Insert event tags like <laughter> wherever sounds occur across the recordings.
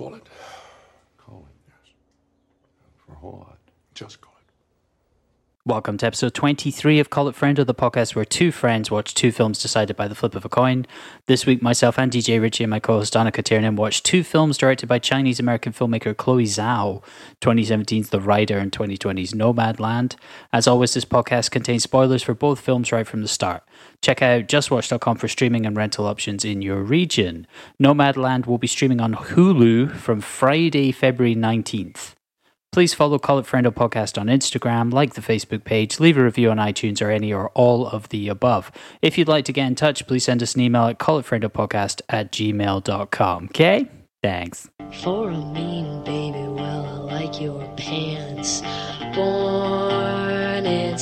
Call it. Call it, yes. For a whole lot. Just call it. Welcome to episode 23 of Call It Friend of the podcast where two friends watch two films decided by the flip of a coin. This week, myself and DJ Richie and my co host Donna Tiernan watched two films directed by Chinese American filmmaker Chloe Zhao 2017's The Rider and 2020's Nomadland. As always, this podcast contains spoilers for both films right from the start. Check out justwatch.com for streaming and rental options in your region. Nomadland will be streaming on Hulu from Friday, February 19th. Please follow Call It Friendo Podcast on Instagram, like the Facebook page, leave a review on iTunes or any or all of the above. If you'd like to get in touch, please send us an email at callitfriendopodcast at gmail.com. Okay? Thanks. For a mean baby, well, I like your pants. Born in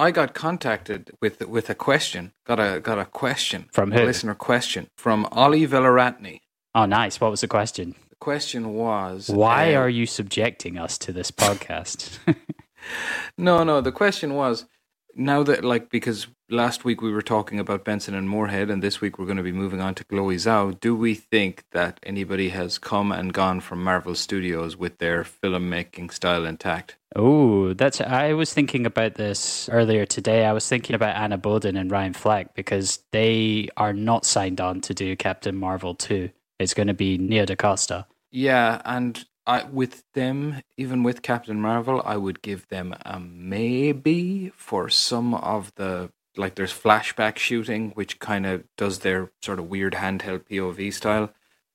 I got contacted with with a question. Got a got a question From a listener question from Ollie Villaratney. Oh, nice. What was the question? The question was Why uh, are you subjecting us to this podcast? <laughs> No, no. The question was now that like because last week we were talking about Benson and Moorhead, and this week we're going to be moving on to Chloe Zhao. Do we think that anybody has come and gone from Marvel Studios with their filmmaking style intact? Oh, that's. I was thinking about this earlier today. I was thinking about Anna Boden and Ryan Fleck because they are not signed on to do Captain Marvel 2. It's going to be Nia DaCosta. Yeah, and I with them, even with Captain Marvel, I would give them a maybe for some of the like there's flashback shooting, which kind of does their sort of weird handheld POV style.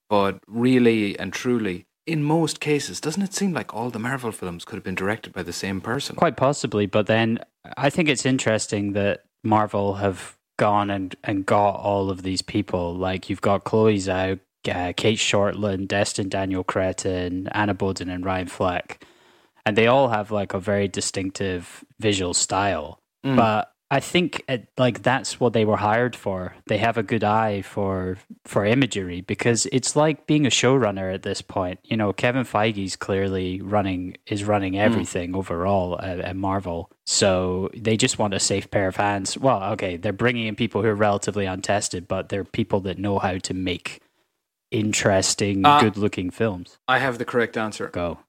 But really and truly, in most cases, doesn't it seem like all the Marvel films could have been directed by the same person? Quite possibly, but then I think it's interesting that Marvel have gone and, and got all of these people. Like you've got Chloe Zhao, uh, Cate Shortland, Destin Daniel Cretton, Anna Boden, and Ryan Fleck. And they all have like a very distinctive visual style. Mm. But I think it, like that's what they were hired for. They have a good eye for for imagery because it's like being a showrunner at this point. You know, Kevin Feige's clearly running is running everything overall at, at Marvel. So they just want a safe pair of hands. Well, okay, they're bringing in people who are relatively untested, but they're people that know how to make interesting, Uh, good-looking films. I have the correct answer. Go.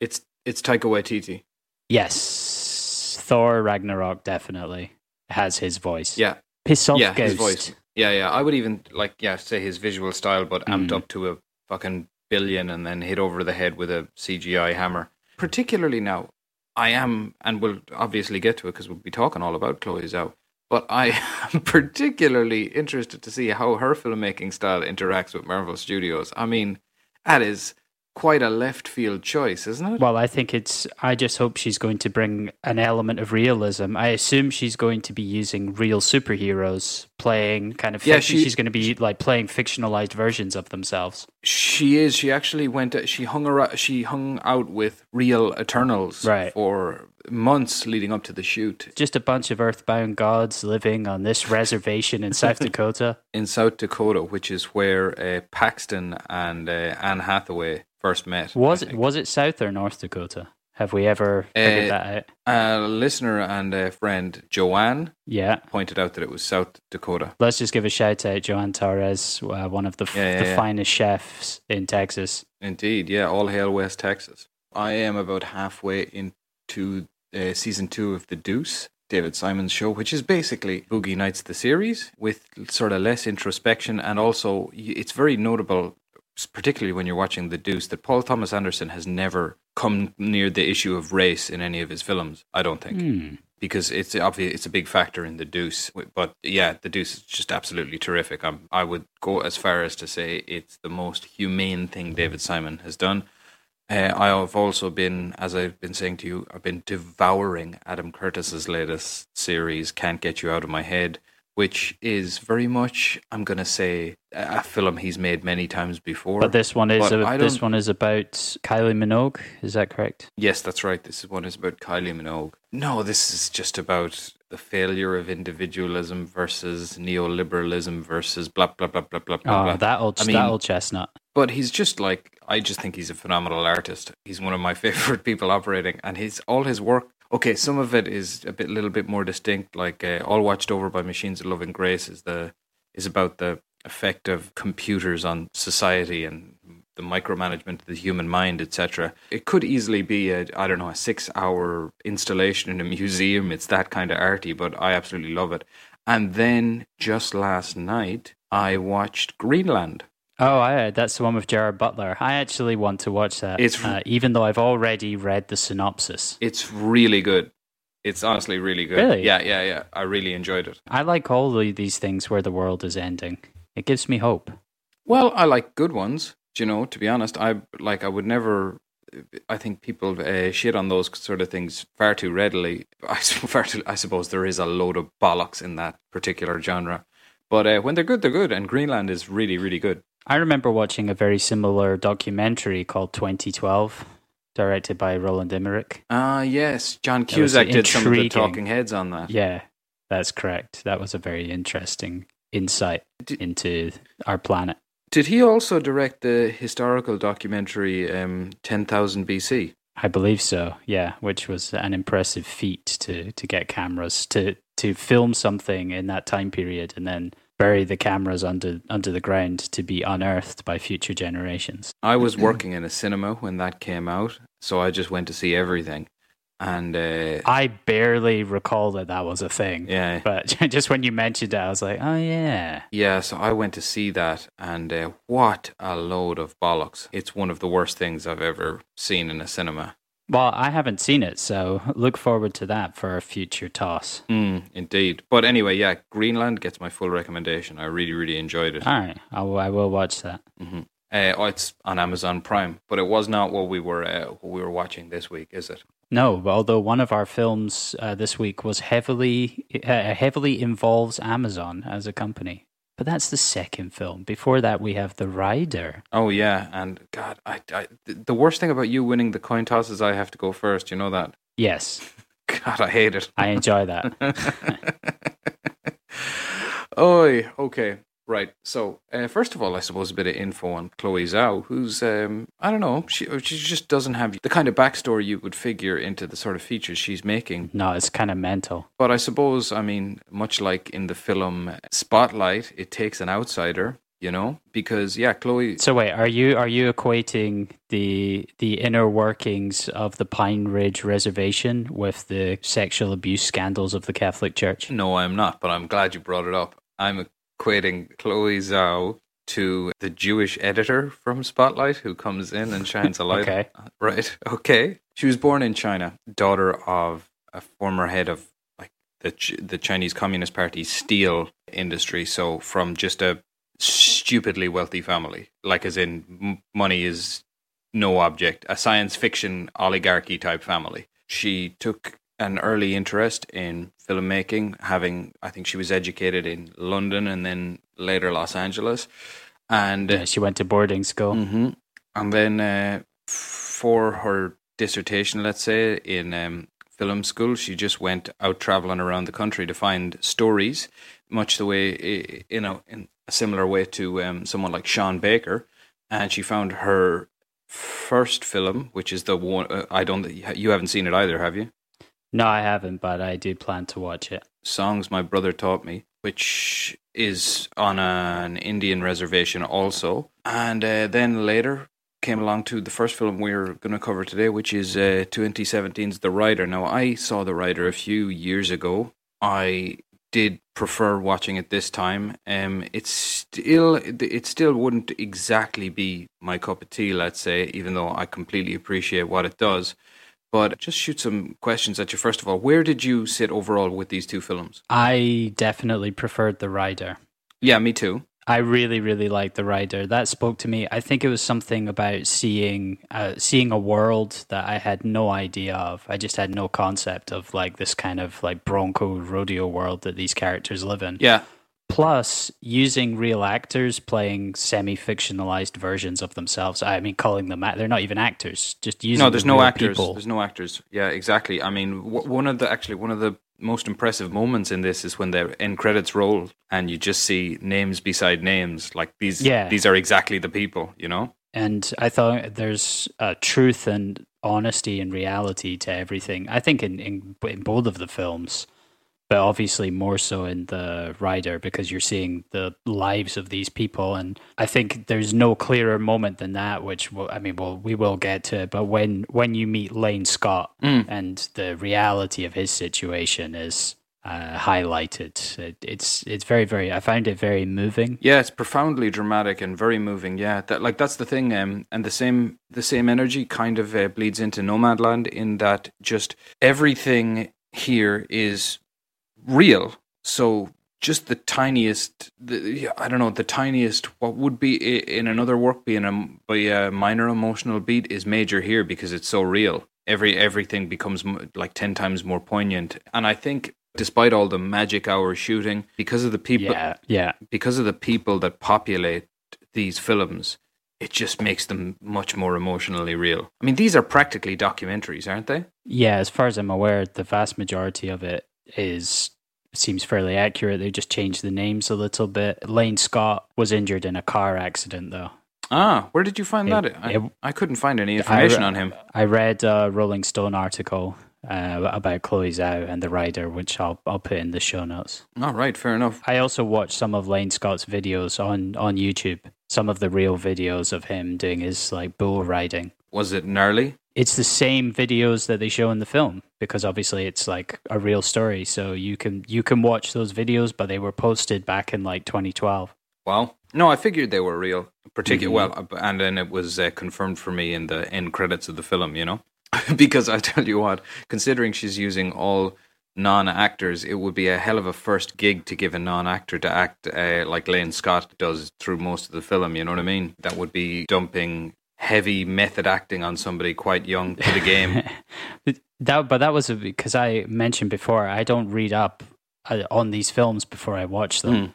It's it's Taika Waititi. Yes, Thor Ragnarok definitely has his voice. Yeah, Piss off, yeah, Ghost. his voice. Yeah, yeah. I would even like yeah say his visual style, but amped Mm. up to a fucking billion, and then hit over the head with a CGI hammer. Particularly now, I am, and we'll obviously get to it because we'll be talking all about Chloe Zhao. But I am <laughs> particularly interested to see how her filmmaking style interacts with Marvel Studios. I mean, that is quite a left field choice, isn't it? Well, I think it's. I just hope she's going to bring an element of realism. I assume she's going to be using real superheroes playing kind of. Yeah, fiction. she- she's going to be like playing fictionalized versions of themselves. She is. She actually went. She hung around. She hung out with real Eternals Right. for months leading up to the shoot Just a bunch of earthbound gods living on this reservation in South <laughs> Dakota. in South Dakota, which is where uh, Paxton and uh, Anne Hathaway first met. Was it was it South or North Dakota? Have we ever figured Uh, that out? A listener and a friend, Joanne, Yeah. pointed out that it was South Dakota. Let's just give a shout out, Joanne Torres, uh, one of the, f- Yeah, yeah, the yeah. finest chefs in Texas. Indeed, yeah, all hail West Texas. I am about halfway into uh, season two of The Deuce, David Simon's show, which is basically Boogie Nights the series with sort of less introspection, and also it's very notable, particularly when you're watching The Deuce, that Paul Thomas Anderson has never come near the issue of race in any of his films. I don't think. Hmm. because it's obvious it's a big factor in the Deuce. But yeah, the Deuce is just absolutely terrific. i I would go as far as to say it's the most humane thing David Simon has done. Uh, I have also been, as I've been saying to you, I've been devouring Adam Curtis's latest series, "Can't Get You Out of My Head," which is very much, I'm going to say, a film he's made many times before. But this one is a, this one is about Kylie Minogue. Is that correct? Yes, that's right. This one is about Kylie Minogue. No, this is just about the failure of individualism versus neoliberalism versus blah blah blah blah blah blah. Oh, blah. that old I mean, that old chestnut. but he's just like I just think he's a phenomenal artist. He's one of my <laughs> favorite people operating, and his all his work, Okay, some of it is a bit, little bit more distinct. Like uh, "All Watched Over by Machines of Love and Grace" is the is about the effect of computers on society and the micromanagement of the human mind, etc. It could easily be a I don't know a six hour installation in a <laughs> museum. It's that kind of arty, but I absolutely love it. And then just last night, I watched Greenland. Oh, I, that's the one with Gerard Butler. I actually want to watch that. It's- uh, even though I've already read the synopsis. It's really good. It's honestly really good. Really? Yeah, yeah, yeah. I really enjoyed it. I like all of these things where the world is ending. It gives me hope. Well, I like good ones. You know? To be honest, I like. I would never. I think people uh, shit on those sort of things far too readily. <laughs> I, far too, I suppose there is a load of bollocks in that particular genre, but uh, when they're good, they're good. And Greenland is really, really good. I remember watching a very similar documentary called 2012, directed by Roland Emmerich. Ah, yes, John Cusack did some of the talking heads on that. Yeah, that's correct. That was a very interesting insight Did- into our planet. Did he also direct the historical documentary um, Ten Thousand BC? I believe so. Yeah, which was an impressive feat to to get cameras to to film something in that time period and then bury the cameras under under the ground to be unearthed by future generations. I was working in a cinema when that came out, so I just went to see everything. And uh, I barely recall that that was a thing. yeah, But <laughs> just when you mentioned it, I was like, oh yeah. Yeah, so I went to see that, and uh, what a load of bollocks! It's one of the worst things I've ever seen in a cinema. Well, I haven't seen it, so look forward to that for a future toss. Mm, indeed. But anyway, yeah, Greenland gets my full recommendation. I really, really enjoyed it. All right, I will, I will watch that. hmm Uh, oh, it's on Amazon Prime, but it was not what we were uh, what we were watching this week, is it? No, although one of our films uh, this week was heavily uh, heavily involves Amazon as a company, but that's the second film. Before that, we have The Rider. Oh yeah, and God, I, I the worst thing about you winning the coin toss is I have to go first. You know that? Yes, <laughs> God, I hate it. I enjoy that. <laughs> Oi, okay, right. So, uh, first of all, I suppose a bit of info on Chloe Zhao, who's um, I don't know, she she just doesn't have the kind of backstory you would figure into the sort of features she's making. no, it's kind of mental. But I suppose, I mean, much like in the film Spotlight, it takes an outsider, you know, because yeah, Chloe. So wait, are you are you equating the the inner workings of the Pine Ridge Reservation with the sexual abuse scandals of the Catholic Church? No, I'm not, but I'm glad you brought it up. I'm equating Chloe Zhao to the Jewish editor from Spotlight who comes in and shines a <laughs> light. Okay. Right. <laughs> Okay. She was born in China, daughter of a former head of like the Ch- the Chinese Communist Party's steel industry. So from just a stupidly wealthy family, like as in m- money is no object, a science fiction oligarchy type family. She took an early interest in filmmaking, having I think she was educated in London and then later Los Angeles, and Yeah, she went to boarding school. hmm And then uh, for her dissertation, let's say in um, film school, she just went out traveling around the country to find stories, much the way you know in a similar way to um, someone like Sean Baker, and she found her first film, which is the one uh, I don't you haven't seen it either, have you? No, I haven't, but I do plan to watch it. songs my brother taught me, which is on an Indian reservation also. And uh, then later came along to the first film we're going to cover today, which is uh, 2017's The Rider. Now, I saw The Rider a few years ago. I did prefer watching it this time. Um, it's still it still wouldn't exactly be my cup of tea, let's say, even though I completely appreciate what it does. But just shoot some questions at you. First of all, where did you sit overall with these two films? I definitely preferred The Rider. Yeah, me too. I really, really liked The Rider. That spoke to me. I think it was something about seeing uh, seeing a world that I had no idea of. I just had no concept of like this kind of like Bronco rodeo world that these characters live in. Yeah, Plus, using real actors playing semi-fictionalized versions of themselves. I mean, calling them they're not even actors. Just using no, there's the no actors. people. There's no actors. Yeah, exactly. I mean, w- one of the actually one of the most impressive moments in this is when the end credits roll and you just see names beside names. Like these, Yeah. these are exactly the people. You know. and I thought there's uh, truth and honesty and reality to everything. I think in, in in both of the films, but obviously more so in the Rider because you're seeing the lives of these people, and I think there's no clearer moment than that. Which will, I mean, well, we will get to it, but when when you meet Lane Scott and the reality of his situation is uh, highlighted, it, it's it's very very. I found it very moving. Yeah, it's profoundly dramatic and very moving. Yeah, that like that's the thing. Um, and the same the same energy kind of uh, bleeds into Nomadland in that just everything here is real. So just the tiniest, the, I don't know, the tiniest what would be in another work being a by a minor emotional beat is major here because it's so real. Every everything becomes like ten times more poignant, and I think. Despite all the magic hour shooting, because of the people, Yeah, yeah. because of the people that populate these films, it just makes them much more emotionally real. I mean, these are practically documentaries, aren't they? Yeah, as far as I'm aware, the vast majority of it is seems fairly accurate. They just changed the names a little bit. Lane Scott was injured in a car accident, though. Ah, where did you find It- that? I, it- I couldn't find any information I, on him. I read a Rolling Stone article uh, about Chloe Zhao and the rider, which I'll I'll put in the show notes. All right, fair enough. I also watched some of Lane Scott's videos on on YouTube. Some of the real videos of him doing his like bull riding. Was it gnarly? It's the same videos that they show in the film because obviously it's like a real story so you can you can watch those videos but they were posted back in like 2012 Wow. No, I figured they were real. Particular, Mhm. well, and then it was uh, confirmed for me in the end credits of the film. You know, <laughs> because I tell you what, considering she's using all non-actors, it would be a hell of a first gig to give a non-actor to act uh, like Lane Scott does through most of the film. You know what I mean? That would be dumping heavy method acting on somebody quite young to the game. <laughs> that but that was because i mentioned before i don't read up uh, on these films before i watch them Mm.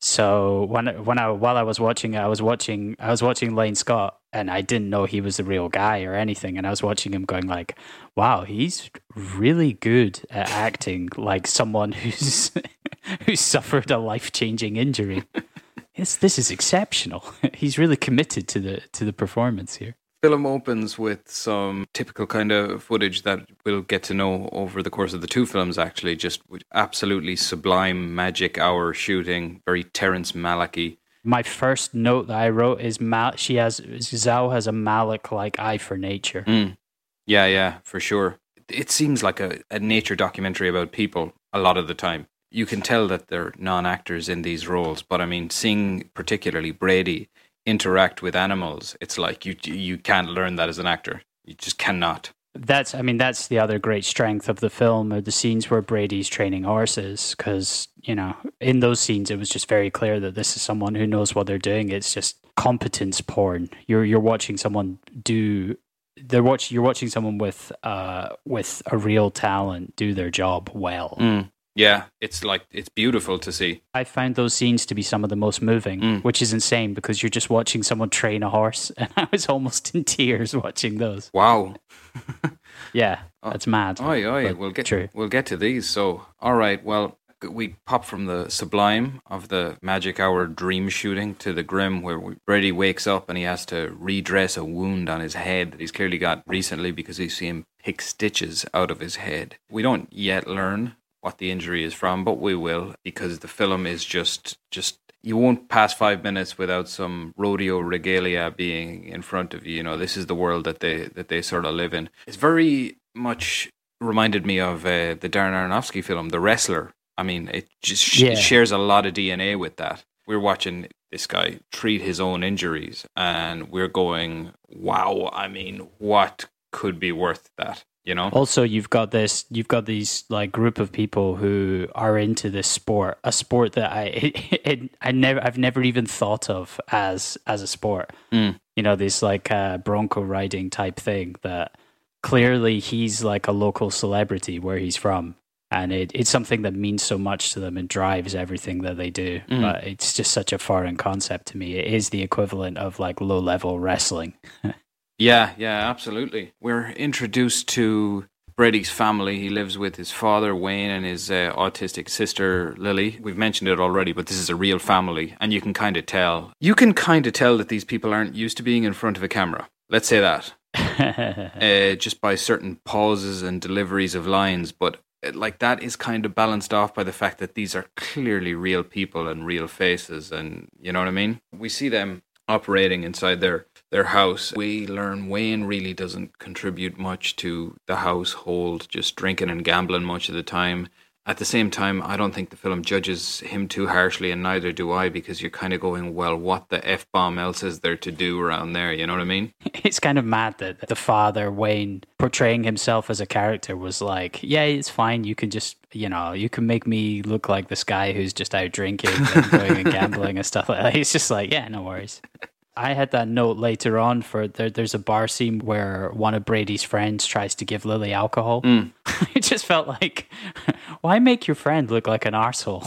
so when when i while i was watching it, i was watching i was watching lane scott and i didn't know he was the real guy or anything and i was watching him going like wow he's really good at acting like someone who's <laughs> who's suffered a life-changing injury <laughs> Yes, this is exceptional. <laughs> He's really committed to the to the performance here. film opens with some typical kind of footage that we'll get to know over the course of the two films actually just with absolutely sublime magic hour shooting very terrence malicky My first note that I wrote is Mal- she has Zhao has a Malick like eye for nature. Mm. yeah yeah for sure it seems like a, a nature documentary about people a lot of the time you can tell that they're non-actors in these roles but i mean seeing particularly brady interact with animals it's like you you can't learn that as an actor you just cannot That's I mean that's the other great strength of the film are the scenes where Brady's training horses because you know in those scenes it was just very clear that this is someone who knows what they're doing. It's just competence porn. You're you're watching someone do they're watch you're watching someone with uh with a real talent do their job well. Mm. Yeah, it's like it's beautiful to see. I found those scenes to be some of the most moving, Mm. which is insane because you're just watching someone train a horse, <laughs> and I was almost in tears watching those. Wow. <laughs> Yeah, that's mad. Oi, oi, we'll get true. we'll get to these. So, all right, well, we pop from the sublime of the magic hour dream shooting to the grim, where Brady wakes up and he has to redress a wound on his head that he's clearly got recently because he's seen him pick stitches out of his head. We don't yet learn what the injury is from, but we will because the film is just just you won't pass five minutes without some rodeo regalia being in front of you. You know, this is the world that they that they sort of live in. It's very much reminded me of uh, the Darren Aronofsky film, The Wrestler. I mean, it just sh- Yeah. it shares a lot of DNA with that. We're watching this guy treat his own injuries, and we're going, "Wow!" I mean, what could be worth that? You know? Also, you've got this. You've got these like group of people who are into this sport, a sport that I <laughs> it, it, I never I've never even thought of as as a sport. Mm. You know, this like uh, bronco riding type thing that clearly he's like a local celebrity where he's from. And it, it's something that means so much to them and drives everything that they do. Mm. But it's just such a foreign concept to me. It is the equivalent of like low level wrestling. <laughs> Yeah, yeah, absolutely. We're introduced to Brady's family. He lives with his father, Wayne, and his uh, autistic sister, Lily. We've mentioned it already, but this is a real family, and you can kind of tell. You can kind of tell that these people aren't used to being in front of a camera. Let's say that. <laughs> uh, just by certain pauses and deliveries of lines. But uh, like that is kind of balanced off by the fact that these are clearly real people and real faces, and you know what I mean. We see them operating inside their their house. We learn Wayne really doesn't contribute much to the household, just drinking and gambling much of the time. At the same time, I don't think the film judges him too harshly, and neither do I, because you're kind of going, well, what the F bomb else is there to do around there? You know what I mean? <laughs> it's kind of mad that the father, Wayne, portraying himself as a character was like, yeah, it's fine. You can just, you know, you can make me look like this guy who's just out drinking and going and gambling and stuff like that. <laughs> He's just like, yeah, no worries. <laughs> I had that note later on for there, there's a bar scene where one of Brady's friends tries to give Lily alcohol. Mm. <laughs> it just felt like, <laughs> why make your friend look like an arsehole?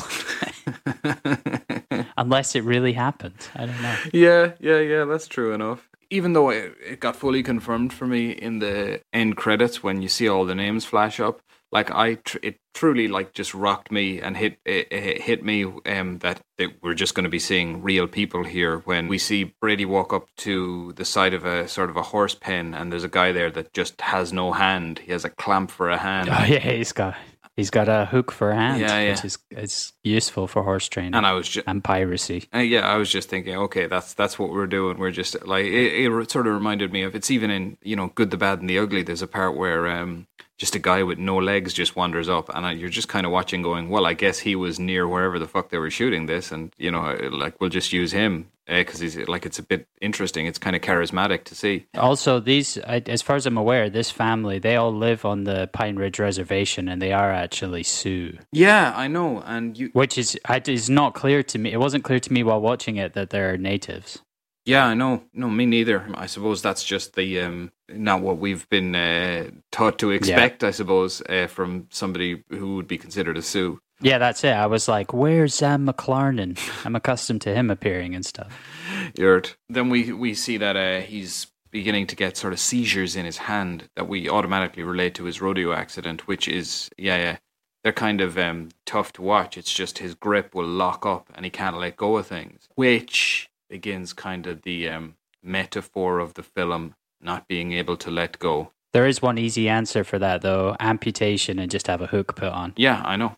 <laughs> Unless it really happened. I don't know. Yeah, yeah, yeah, that's true enough. Even though it, it got fully confirmed for me in the end credits when you see all the names flash up, like I, tr- it truly like just rocked me and hit it, it hit me um, that, we're just going to be seeing real people here when we see Brady walk up to the side of a sort of a horse pen and there's a guy there that just has no hand. He has a clamp for a hand. Oh yeah, he's got he's got a hook for a hand, Yeah, yeah. which is it's useful for horse training And I was just and piracy. Uh, yeah, I was just thinking, okay, that's that's what we're doing. We're just like it, it sort of reminded me of it's even in you know Good, the Bad, and the Ugly. There's a part where um, just a guy with no legs just wanders up, and I, you're just kind of watching, going, well, I guess he was near wherever the fuck they were shooting this, and you know, like we'll just use him because he's like it's a bit interesting. It's kind of charismatic to see. Also, these, as far as I'm aware, this family they all live on the Pine Ridge Reservation, and they are actually Sioux, Yeah, I know, and you which is it is not clear to me. It wasn't clear to me while watching it that they're natives. Yeah, I know. No, me neither. I suppose that's just the um, not what we've been uh, taught to expect. I suppose uh, from somebody who would be considered a Sioux. Yeah, that's it. I was like, "Where's Sam McLarnon?" I'm accustomed to him appearing and stuff. <laughs> Yurt. Then we we see that uh, he's beginning to get sort of seizures in his hand that we automatically relate to his rodeo accident, which is yeah yeah. They're kind of um, tough to watch. It's just his grip will lock up and he can't let go of things, which begins kind of the um, metaphor of the film not being able to let go. There is one easy answer for that though: amputation and just have a hook put on, Yeah, I know.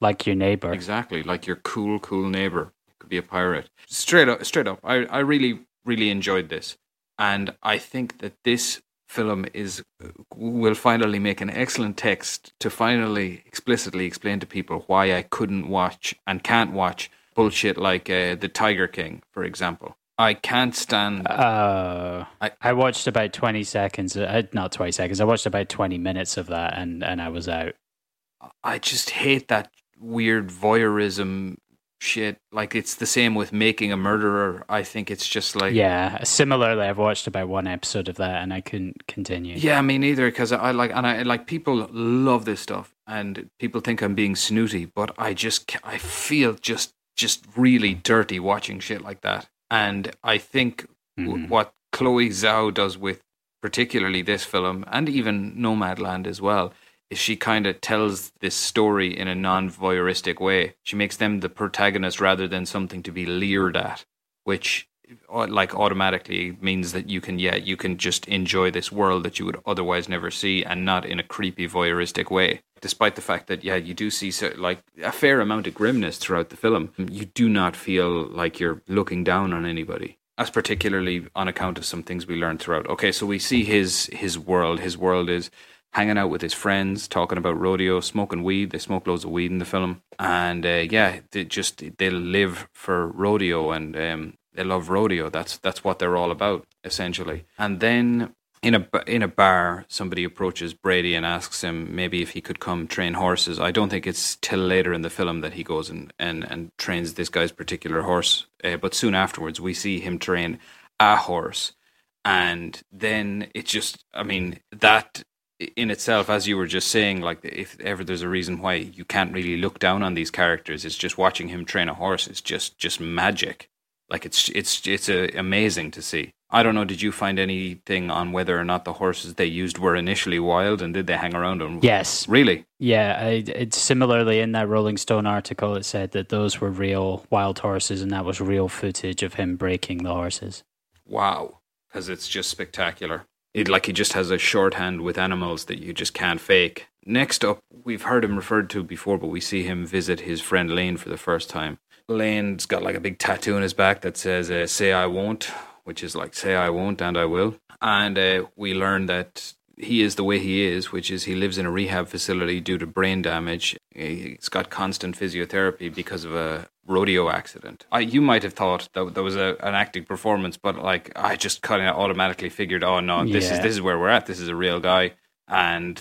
like your neighbor. Exactly, like your cool, cool neighbor could be a pirate. Straight up, straight up. I, I really, really enjoyed this, and I think that this film is will finally make an excellent text to finally explicitly explain to people why I couldn't watch and can't watch bullshit like uh, the Tiger King, for example. I can't stand. Uh, I- I, watched about 20 seconds, uh, not 20 seconds, I watched about 20 minutes of that and, and I was out. I just hate that weird voyeurism shit. Like it's the same with making a murderer. I think it's just like Yeah, similarly, I've watched about one episode of that and I couldn't continue. Yeah, me neither. Because I like, and I like people love this stuff, and people think I'm being snooty, but I just, I feel just, just really dirty watching shit like that. And I think w- Mhm. what Chloe Zhao does with, particularly this film, and even Nomadland as well, is she kind of tells this story in a non-voyeuristic way. She makes them the protagonist rather than something to be leered at, which like automatically means that you can yeah you can just enjoy this world that you would otherwise never see and not in a creepy voyeuristic way. Despite the fact that yeah you do see so, like a fair amount of grimness throughout the film you do not feel like you're looking down on anybody. As particularly on account of some things we learned throughout. Okay so we see his his world. His world is hanging out with his friends, talking about rodeo, smoking weed. They smoke loads of weed in the film, and uh, yeah, they just they live for rodeo and um, they love rodeo. That's that's what they're all about essentially. And then in a in a bar, somebody approaches Brady and asks him maybe if he could come train horses. I don't think it's till later in the film that he goes and and, and trains this guy's particular horse, uh, but soon afterwards we see him train a horse and then it just i mean that in itself as you were just saying like if ever there's a reason why you can't really look down on these characters it's just watching him train a horse It's just just magic like it's it's it's uh, amazing to see i don't know did you find anything on whether or not the horses they used were initially wild and did they hang around on Yes. really Yeah, I, it's similarly in that Rolling Stone article, it said that those were real wild horses and that was real footage of him breaking the horses. wow because it's just spectacular it like he just has a shorthand with animals that you just can't fake. Next up, we've heard him referred to before, but we see him visit his friend Lane for the first time. Lane's got like a big tattoo on his back that says uh, "Say I won't," which is like "Say I won't" and "I will." And uh, we learn that he is the way he is, which is he lives in a rehab facility due to brain damage. He's got constant physiotherapy because of a rodeo accident. I, you might have thought that there was a, an acting performance, but like I just kind of automatically figured, oh no, this Yeah. is this is where we're at. This is a real guy, and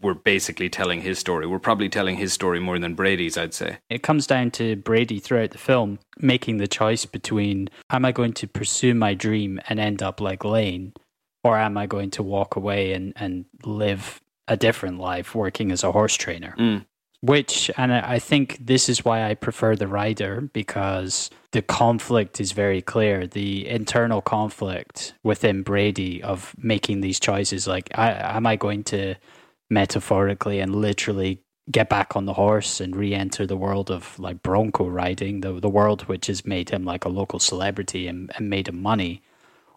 we're basically telling his story. We're probably telling his story more than Brady's, I'd say. It comes down to Brady throughout the film making the choice between am I going to pursue my dream and end up like Lane, or am I going to walk away and, and live a different life working as a horse trainer? Mm. Which, and I think this is why I prefer the rider because the conflict is very clear. The internal conflict within Brady of making these choices like, I, am I going to metaphorically and literally get back on the horse and re-enter the world of like bronco riding the the world which has made him like a local celebrity and, and made him money.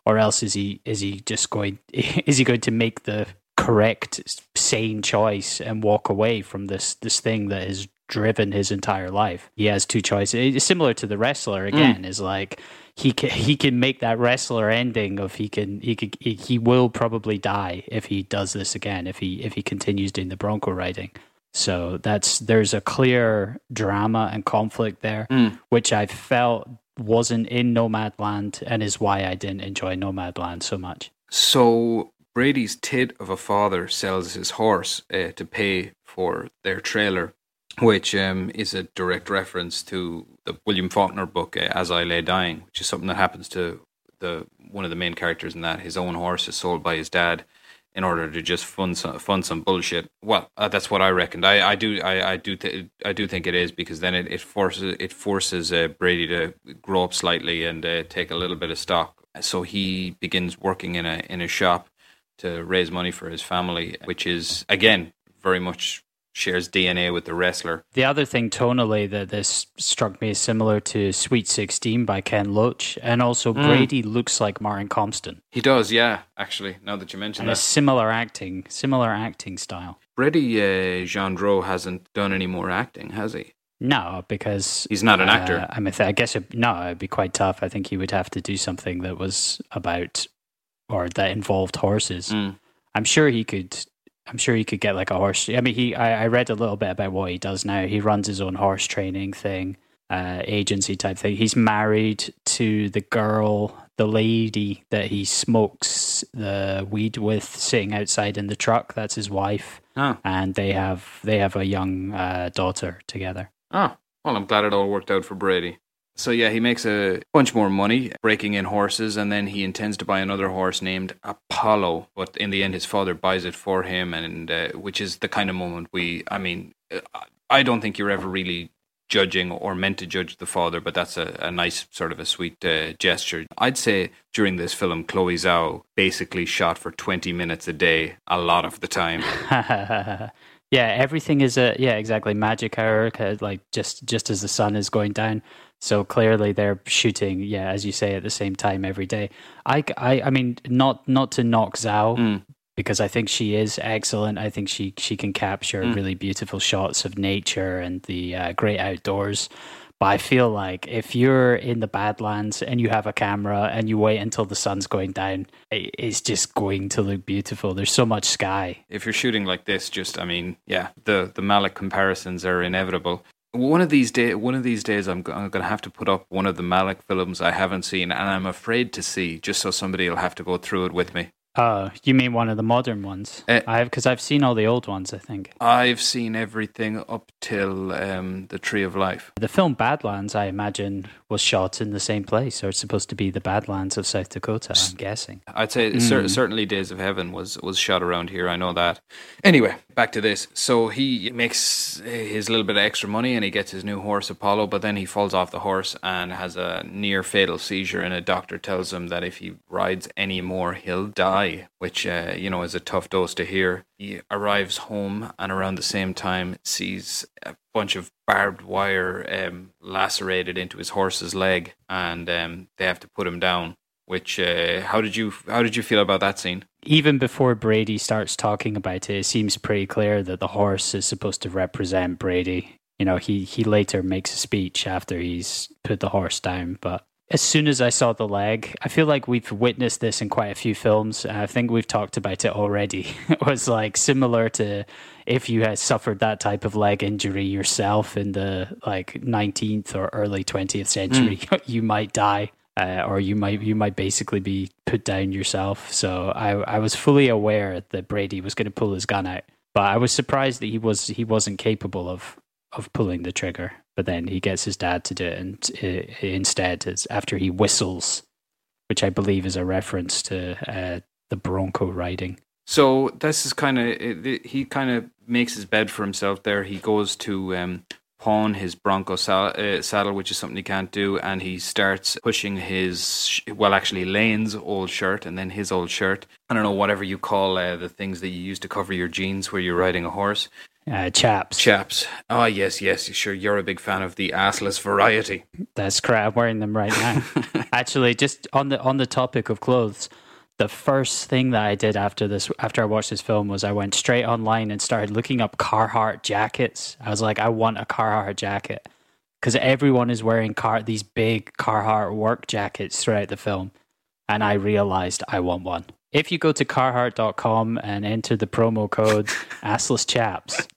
Or else is he is he just going <laughs> is he going to make the correct sane choice and walk away from this this thing that has driven his entire life. He has two choices. It's similar to the wrestler mm. again is like he can he can make that wrestler ending of he can he could he, he will probably die if he does this again if he if he continues doing the bronco riding so that's there's a clear drama and conflict there mm. which i felt wasn't in nomadland and is why i didn't enjoy nomadland so much. So Brady's tit of a father sells his horse uh, to pay for their trailer, which um, is a direct reference to the William Faulkner book uh, "As I Lay Dying," which is something that happens to the one of the main characters in that. His own horse is sold by his dad in order to just fund some, fund some bullshit. Well, uh, that's what I reckoned. I, I do I, I do th- I do think it is because then it, it forces it forces uh, Brady to grow up slightly and uh, take a little bit of stock. So he begins working in a in a shop to raise money for his family, which is again very much shares DNA with the wrestler. the other thing tonally that this struck me is similar to sweet 16 by ken loach and also brady looks like martin compston He does, yeah. Actually, now that you mention and that, similar acting similar acting style Brady uh, Jandreau hasn't done any more acting, has he? No, because He's not an uh, actor. I mean, I guess it, no, it'd be quite tough. I think he would have to do something that was about or that involved horses. Mm. I'm sure he could. I'm sure he could get like a horse. I mean, he. I, I read a little bit about what he does now. He runs his own horse training thing, uh, agency type thing. He's married to the girl, the lady that he smokes the weed with, sitting outside in the truck. That's his wife, Oh, and they have they have a young uh, daughter together. oh. Well, I'm glad it all worked out for Brady. So yeah, he makes a bunch more money breaking in horses, and then he intends to buy another horse named Apollo. But in the end, his father buys it for him, and uh, which is the kind of moment we. I mean, uh, I don't think you're ever really judging or meant to judge the father, but that's a, a nice sort of a sweet uh, gesture. I'd say during this film, Chloe Zhao basically shot for 20 minutes a day, a lot of the time. <laughs> yeah, everything is a yeah, exactly magic hour. Like just just as the sun is going down, so clearly they're shooting. Yeah, as you say, at the same time every day. I, I, I mean, not not to knock Zhao Mm. because I think she is excellent. I think she she can capture really beautiful shots of nature and the uh, great outdoors. But I feel like if you're in the Badlands and you have a camera and you wait until the sun's going down, it's just going to look beautiful. There's so much sky. if you're shooting like this, just I mean, yeah, the the Malick comparisons are inevitable. One of these day, one of these days, I'm, go- I'm going to have to put up one of the Malick films I haven't seen, and I'm afraid to see, just so somebody will have to go through it with me. Oh, you mean one of the modern ones? Uh, I have because I've seen all the old ones. I think I've seen everything up till um, the Tree of Life. the film Badlands, I imagine, was shot in the same place, or it's supposed to be the Badlands of South Dakota. I'm guessing. I'd say cer- certainly Days of Heaven was was shot around here. I know that. Anyway, back to this. So he makes his little bit of extra money and he gets his new horse Apollo, but then he falls off the horse and has a near fatal seizure. And a doctor tells him that if he rides any more, he'll die, which uh, you know is a tough dose to hear. He arrives home and around the same time sees a bunch of barbed wire um, lacerated into his horse's leg, and um, they have to put him down Which uh, how did you how did you feel about that scene? Even before Brady starts talking about it, it seems pretty clear that the horse is supposed to represent Brady. You know, he he later makes a speech after he's put the horse down, but as soon as I saw the leg, I feel like we've witnessed this in quite a few films. I think we've talked about it already. <laughs> it was like similar to if you had suffered that type of leg injury yourself in the like 19th or early 20th century, mm. <laughs> you might die. Uh, or you might you might basically be put down yourself. So I I was fully aware that Brady was going to pull his gun out, but I was surprised that he was he wasn't capable of of pulling the trigger but then he gets his dad to do it, and uh, instead, it's after he whistles, which I believe is a reference to uh, the Bronco riding. So this is kind of he kind of makes his bed for himself. There, he goes to um, pawn his Bronco uh, saddle, which is something he can't do, and he starts pushing his well, actually Lane's old shirt and then his old shirt. I don't know whatever you call uh, the things that you use to cover your jeans where you're riding a horse. Uh, chaps. Chaps. Oh, yes, yes. Sure, you're a big fan of the assless variety. That's correct. I'm wearing them right now. <laughs> Actually, just on the on the topic of clothes, the first thing that I did after this, after I watched this film, was I went straight online and started looking up Carhartt jackets. I was like, I want a Carhartt jacket because everyone is wearing car these big Carhartt work jackets throughout the film, and I realized I want one. If you go to carhartt.com and enter the promo code <laughs> assless chaps,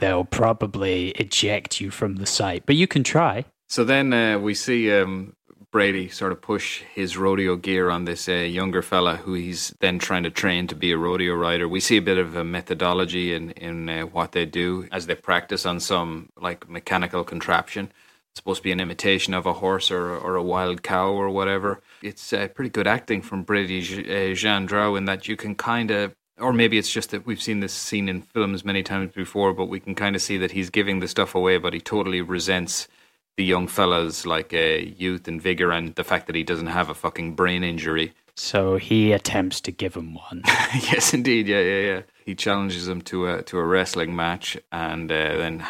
they'll probably eject you from the site, but you can try. So then uh, we see um, Brady sort of push his rodeo gear on this uh, younger fella who he's then trying to train to be a rodeo rider. We see a bit of a methodology in in uh, what they do as they practice on some like mechanical contraption. It's supposed to be an imitation of a horse or or a wild cow or whatever. It's uh, pretty good acting from Brady uh, Jandreau in that you can kind of or maybe it's just that we've seen this scene in films many times before, but we can kind of see that he's giving the stuff away, but he totally resents the young fella's like uh, youth and vigor and the fact that he doesn't have a fucking brain injury. So he attempts to give him one. <laughs> yes, indeed. Yeah, yeah, yeah. He challenges him to a to a wrestling match and uh, then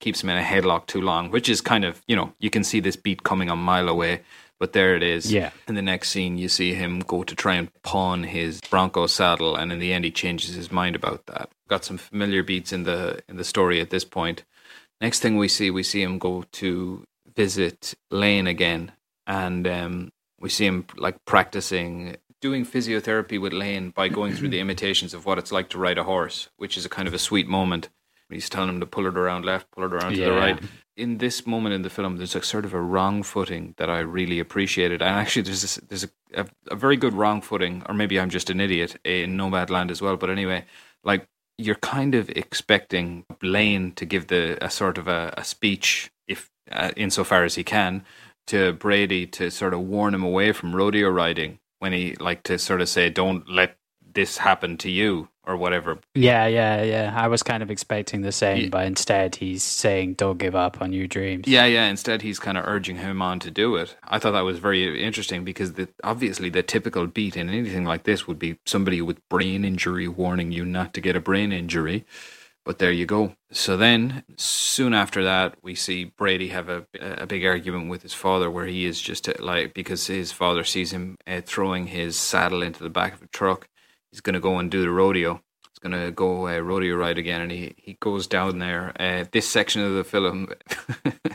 keeps him in a headlock too long, which is kind of you know you can see this beat coming a mile away. But there it is. Yeah. In the next scene, you see him go to try and pawn his Bronco saddle, and in the end, he changes his mind about that. Got some familiar beats in the in the story at this point. Next thing we see, we see him go to visit Lane again, and um, we see him like practicing doing physiotherapy with Lane by going through the <clears throat> imitations of what it's like to ride a horse, which is a kind of a sweet moment. He's telling him to pull it around left, pull it around yeah. to the right in this moment in the film, there's a sort of a wrong footing that I really appreciated, and actually, there's this, there's a, a, a very good wrong footing, or maybe I'm just an idiot in Nomadland as well. But anyway, like you're kind of expecting Blaine to give the a sort of a, a speech, if uh, insofar as he can, to Brady to sort of warn him away from rodeo riding when he like to sort of say, "Don't let this happened to you," or whatever. Yeah, yeah, yeah. I was kind of expecting the same, yeah. but instead he's saying, "Don't give up on your dreams." Yeah, yeah. Instead, he's kind of urging him on to do it. I thought that was very interesting because the, obviously the typical beat in anything like this would be somebody with brain injury warning you not to get a brain injury. But there you go. So then, soon after that, we see Brady have a, a big argument with his father, where he is just like because his father sees him uh, throwing his saddle into the back of a truck he's going to go and do the rodeo. He's going to go uh, rodeo ride again, and he, he goes down there. Uh, this section of the film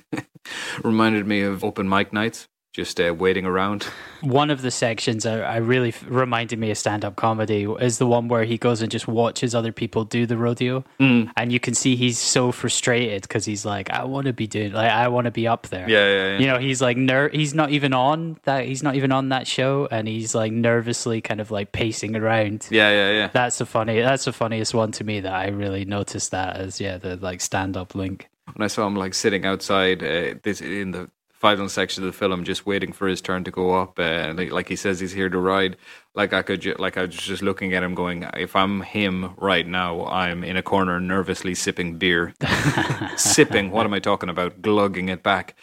<laughs> reminded me of open mic nights just uh, waiting around. <laughs> One of the sections I, I really f- reminded me of stand up comedy is the one where he goes and just watches other people do the rodeo, mm. and you can see he's so frustrated because he's like, I want to be doing, like, I want to be up there. Yeah, yeah, yeah. You know, he's like, ner- he's not even on that, he's not even on that show, and he's like nervously kind of like pacing around. Yeah, yeah, yeah. That's the funny. That's the funniest one to me that I really noticed that as yeah the like stand up link when I saw him like sitting outside uh, this in the final section of the film, just waiting for his turn to go up. Uh, like, like he says, he's here to ride. Like I could, ju- like I was just looking at him, going, if I'm him right now, I'm in a corner nervously sipping beer, <laughs> sipping. What am I talking about? Glugging it back.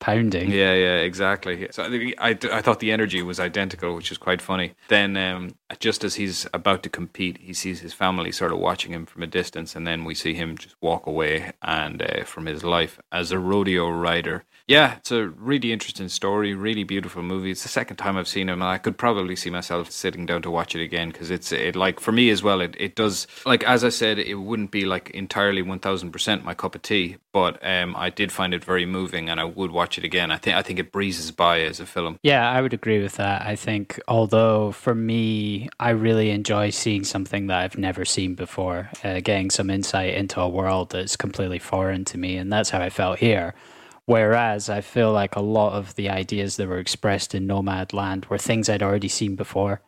Pounding. Yeah, yeah, exactly. So I, I, I thought the energy was identical, which is quite funny. Then, um, just as he's about to compete, he sees his family sort of watching him from a distance, and then we see him just walk away and uh, from his life as a rodeo rider. Yeah, it's a really interesting story, really beautiful movie. It's the second time I've seen him, and I could probably see myself sitting down to watch it again because it's it like for me as well. It it does like as I said, it wouldn't be like entirely one thousand percent my cup of tea, but um, I did find it very moving, and I would watch it again. I think I think it breezes by as a film. Yeah, I would agree with that. I think, although for me, I really enjoy seeing something that I've never seen before, uh, getting some insight into a world that's completely foreign to me. And that's how I felt here. Whereas I feel like a lot of the ideas that were expressed in Nomadland were things I'd already seen before.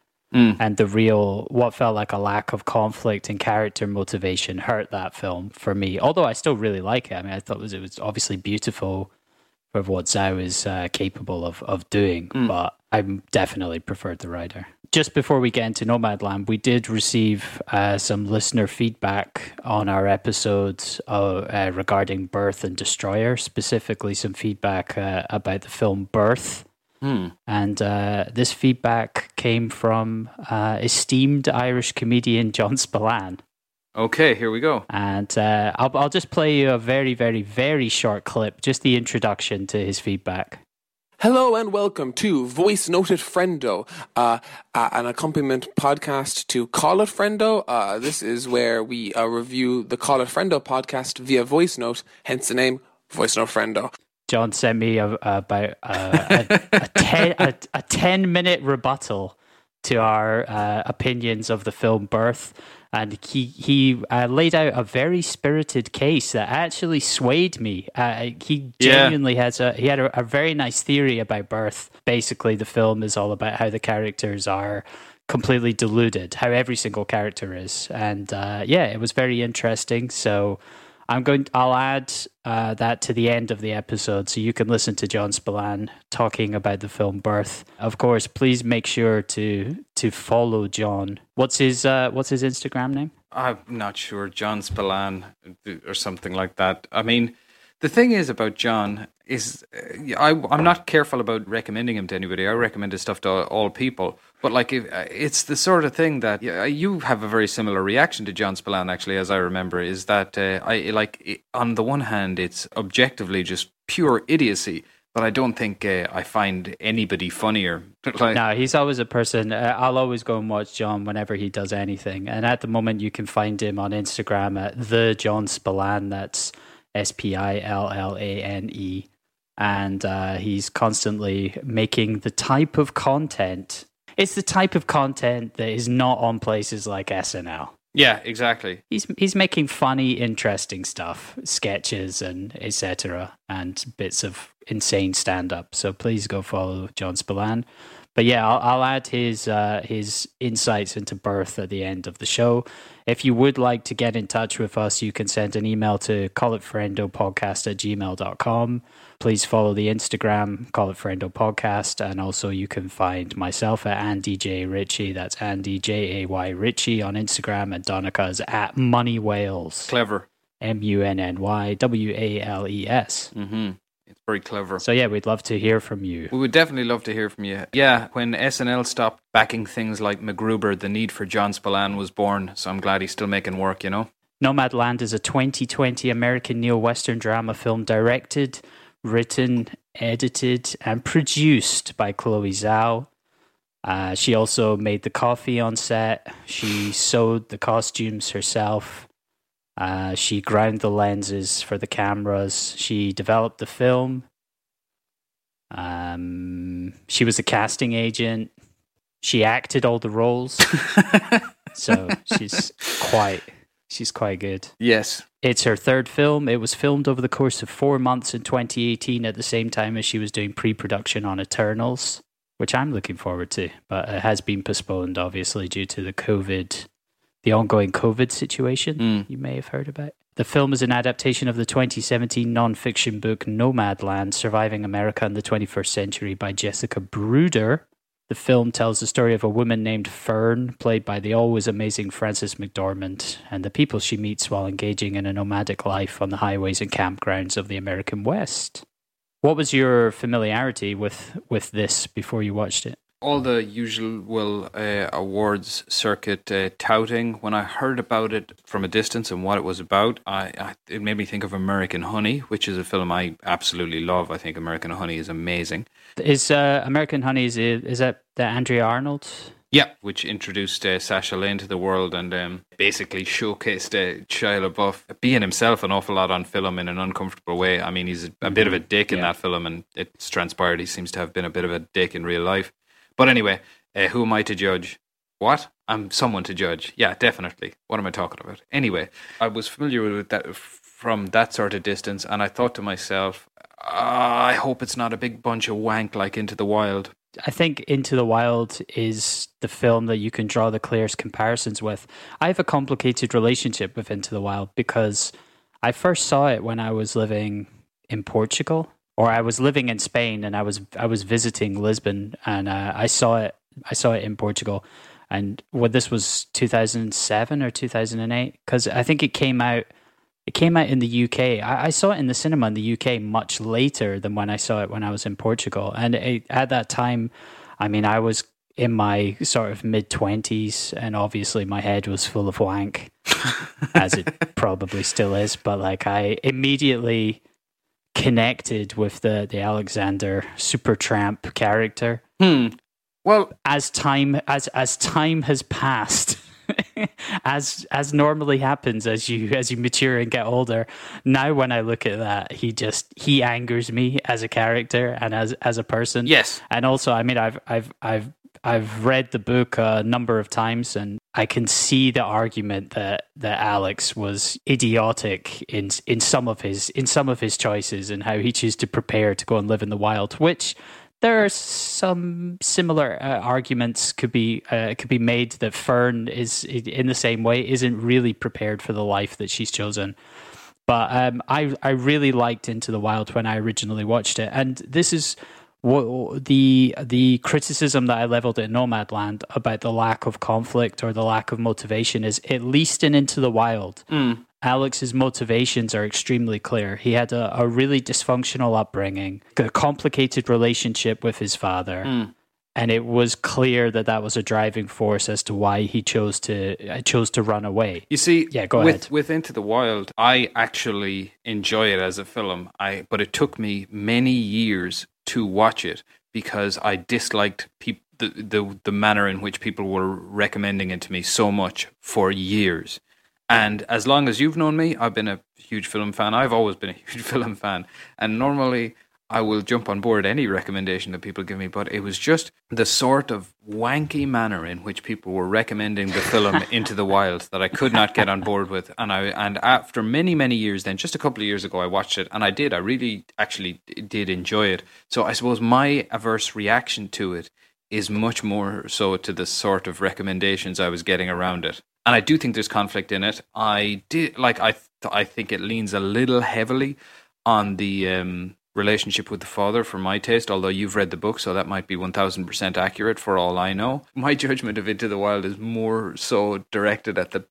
And the real, what felt like a lack of conflict and character motivation hurt that film for me. Although I still really like it. I mean, I thought it was, it was obviously beautiful for what Zhao is uh, capable of, of doing, but I definitely preferred the rider. Just before we get into Nomadland, we did receive uh, some listener feedback on our episodes uh, uh, regarding Birth and Destroyer, specifically some feedback uh, about the film Birth. And uh, this feedback came from uh, esteemed Irish comedian John Spillane. Okay, here we go. And uh, I'll, I'll just play you a very, very, very short clip, just the introduction to his feedback. Hello and welcome to Voice Noted Friendo, uh, uh, an accompaniment podcast to Call It Friendo. Uh, this is where we uh, review the Call It Friendo podcast via voice note, hence the name Voice Note Friendo. John sent me a, about uh, a, a, ten, a, a 10 minute rebuttal to our uh, opinions of the film Birth. And he, he uh, laid out a very spirited case that actually swayed me. Uh, he Yeah. genuinely has a he had a, a very nice theory about Birth. Basically, the film is all about how the characters are completely deluded, how every single character is, and uh, yeah, it was very interesting. So I'm going. I'll add uh, that to the end of the episode, so you can listen to John Spillane talking about the film Birth. Of course, please make sure to to follow John. What's his uh, What's his Instagram name? I'm not sure, John Spillane or something like that. I mean, the thing is about John is uh, I, I'm not careful about recommending him to anybody. I recommend his stuff to all, people. But like, if, uh, it's the sort of thing that you have a very similar reaction to John Spillane. Actually, as I remember, is that uh, I like on the one hand, it's objectively just pure idiocy. But I don't think I find anybody funnier. <laughs> like, No, he's always a person. I'll always go and watch John whenever he does anything. And at the moment, you can find him on Instagram at the John Spillane. That's S P I L L A N E. And uh, he's constantly making the type of content. It's the type of content that is not on places like SNL. yeah, exactly. He's he's making funny, interesting stuff, sketches and etc. and bits of insane stand up. So please go follow John Spillane. But yeah, I'll, I'll add his uh, his insights into birth at the end of the show. If you would like to get in touch with us, you can send an email to callitfriendopodcast at gmail.com. Please follow the Instagram, Call It Friendo Podcast, and also you can find myself at Andy J. Ritchie. That's Andy J A Y Ritchie on Instagram, and Donica's at Money Wales. Clever. M U N N Y W A L E S. hmm It's very clever. So yeah, we'd love to hear from you. We would definitely love to hear from you. Yeah, when SNL stopped backing things like MacGruber, the need for John Spillane was born. So I'm glad he's still making work, you know? Nomadland is a 2020 American neo-Western drama film directed, written, edited, and produced by Chloe Zhao. Uh, she also made the coffee on set. She sewed the costumes herself. Uh, she ground the lenses for the cameras. She developed the film. Um, she was a casting agent. She acted all the roles. <laughs> so she's quite she's quite good. Yes. It's her third film. It was filmed over the course of four months in 2018 at the same time as she was doing pre production on Eternals, which I'm looking forward to, but it has been postponed, obviously, due to the COVID, the ongoing COVID situation hmm. you may have heard about. The film is an adaptation of the 2017 non-fiction book Nomadland Surviving America in the 21st Century by Jessica Bruder. The film tells the story of a woman named Fern, played by the always amazing Frances McDormand, and the people she meets while engaging in a nomadic life on the highways and campgrounds of the American West. What was your familiarity with with this before you watched it? All the usual uh, awards circuit uh, touting. When I heard about it from a distance and what it was about, I, I, it made me think of American Honey, which is a film I absolutely love. I think American Honey is amazing. Is uh, American Honey is, is that the Andrea Arnold? Yeah, which introduced uh, Sasha Lane to the world and um, basically showcased uh, Shia LaBeouf being himself an awful lot on film in an uncomfortable way. I mean, he's a, a bit of a dick in Yeah. that film, and it's transpired he seems to have been a bit of a dick in real life. But anyway, uh, who am I to judge? What? I'm someone to judge. Yeah, definitely. What am I talking about? Anyway, I was familiar with that from that sort of distance, and I thought to myself, "Ah, I hope it's not a big bunch of wank like Into the Wild. I think Into the Wild is the film that you can draw the clearest comparisons with. I have a complicated relationship with Into the Wild because I first saw it when I was living in Portugal, or I was living in Spain, and I was I was visiting Lisbon, and uh, I saw it. I saw it in Portugal, and what this was two thousand seven or two thousand and eight, because I think it came out. It came out in the UK. I, I saw it in the cinema in the UK much later than when I saw it when I was in Portugal. And it, at that time, I mean, I was in my sort of mid 20s, and obviously my head was full of wank, as it <laughs> probably still is. But like, I immediately connected with the, the Alexander Supertramp character. Hmm. Well, As time as as time has passed, <laughs> as as normally happens as you as you mature and get older. Now, when I look at that, he just he angers me as a character and as as a person. yes. and also, I mean, I've I've I've I've read the book a number of times, and I can see the argument that that Alex was idiotic in in some of his in some of his choices and how he chose to prepare to go and live in the wild, which. There are some similar uh, arguments could be uh, could be made that Fern is in the same way isn't really prepared for the life that she's chosen. But um, I I really liked Into the Wild when I originally watched it, and this is what the the criticism that I leveled at Nomadland about the lack of conflict or the lack of motivation is at least in Into the Wild. Alex's motivations are extremely clear. He had a, a really dysfunctional upbringing, a complicated relationship with his father, and it was clear that that was a driving force as to why he chose to uh, chose to run away. You see, Yeah, go with, ahead. With Into the Wild, I actually enjoy it as a film. I but it took me many years to watch it because I disliked peop- the, the the manner in which people were recommending it to me so much for years. And as long as you've known me, I've been a huge film fan. I've always been a <laughs> huge film fan, and normally I will jump on board any recommendation that people give me. But it was just the sort of wanky manner in which people were recommending the film <laughs> Into the Wild that I could not get on board with. And I and after many many years, then just a couple of years ago, I watched it, and I did. I really actually did enjoy it. So I suppose my averse reaction to it is much more so to the sort of recommendations I was getting around it. And I do think there's conflict in it. I did like I th- I think it leans a little heavily on the um, relationship with the father for my taste. Although you've read the book, so that might be one thousand percent accurate for all I know. <laughs> My judgment of Into the Wild is more so directed at the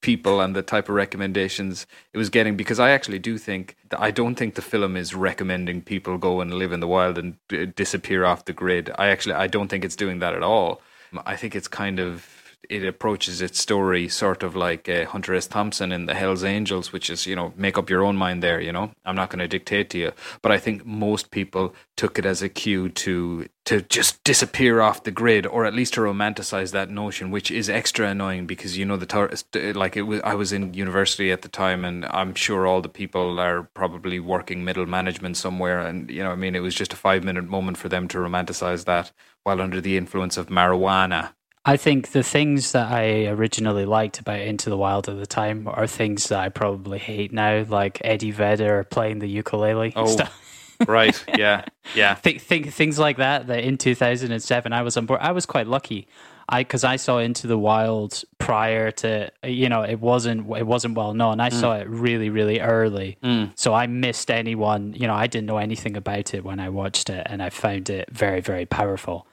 people and the type of recommendations it was getting because I actually do think that I don't think the film is recommending people go and live in the wild and uh, disappear off the grid. I actually I don't think it's doing that at all. I think it's kind of it approaches its story sort of like uh, Hunter S. Thompson in the Hell's Angels, which is you know make up your own mind there. You know, I'm not going to dictate to you, but I think most people took it as a cue to to just disappear off the grid, or at least to romanticize that notion, which is extra annoying because you know the tourist like it was. I was in university at the time, and I'm sure all the people are probably working middle management somewhere, and you know, I mean, it was just a five minute moment for them to romanticize that while under the influence of marijuana. I think the things that I originally liked about Into the Wild at the time are things that I probably hate now, like Eddie Vedder playing the ukulele. Oh. stuff. Right? <laughs> Yeah. Yeah. Think, think things like that. That in 2007 I was on board. I was quite lucky. I because I saw Into the Wild prior to you know it wasn't it wasn't well known. I hmm. saw it really really early, hmm. so I missed anyone. You know I didn't know anything about it when I watched it, and I found it very very powerful.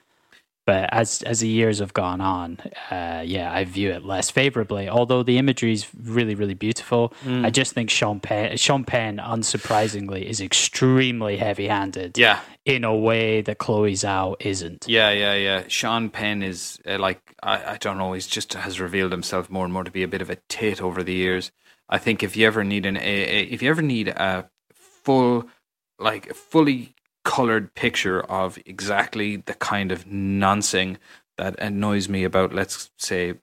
But as as the years have gone on, uh, yeah, I view it less favorably. Although the imagery is really, really beautiful, Mm. I just think Sean Penn, Sean Penn, unsurprisingly, is extremely heavy-handed. Yeah, in a way that Chloe Zhao isn't. Yeah, yeah, yeah. Sean Penn is uh, like I, I don't know. He's just has revealed himself more and more to be a bit of a tit over the years. I think if you ever need an a, a if you ever need a full like fully colored picture of exactly the kind of nonsense that annoys me about let's say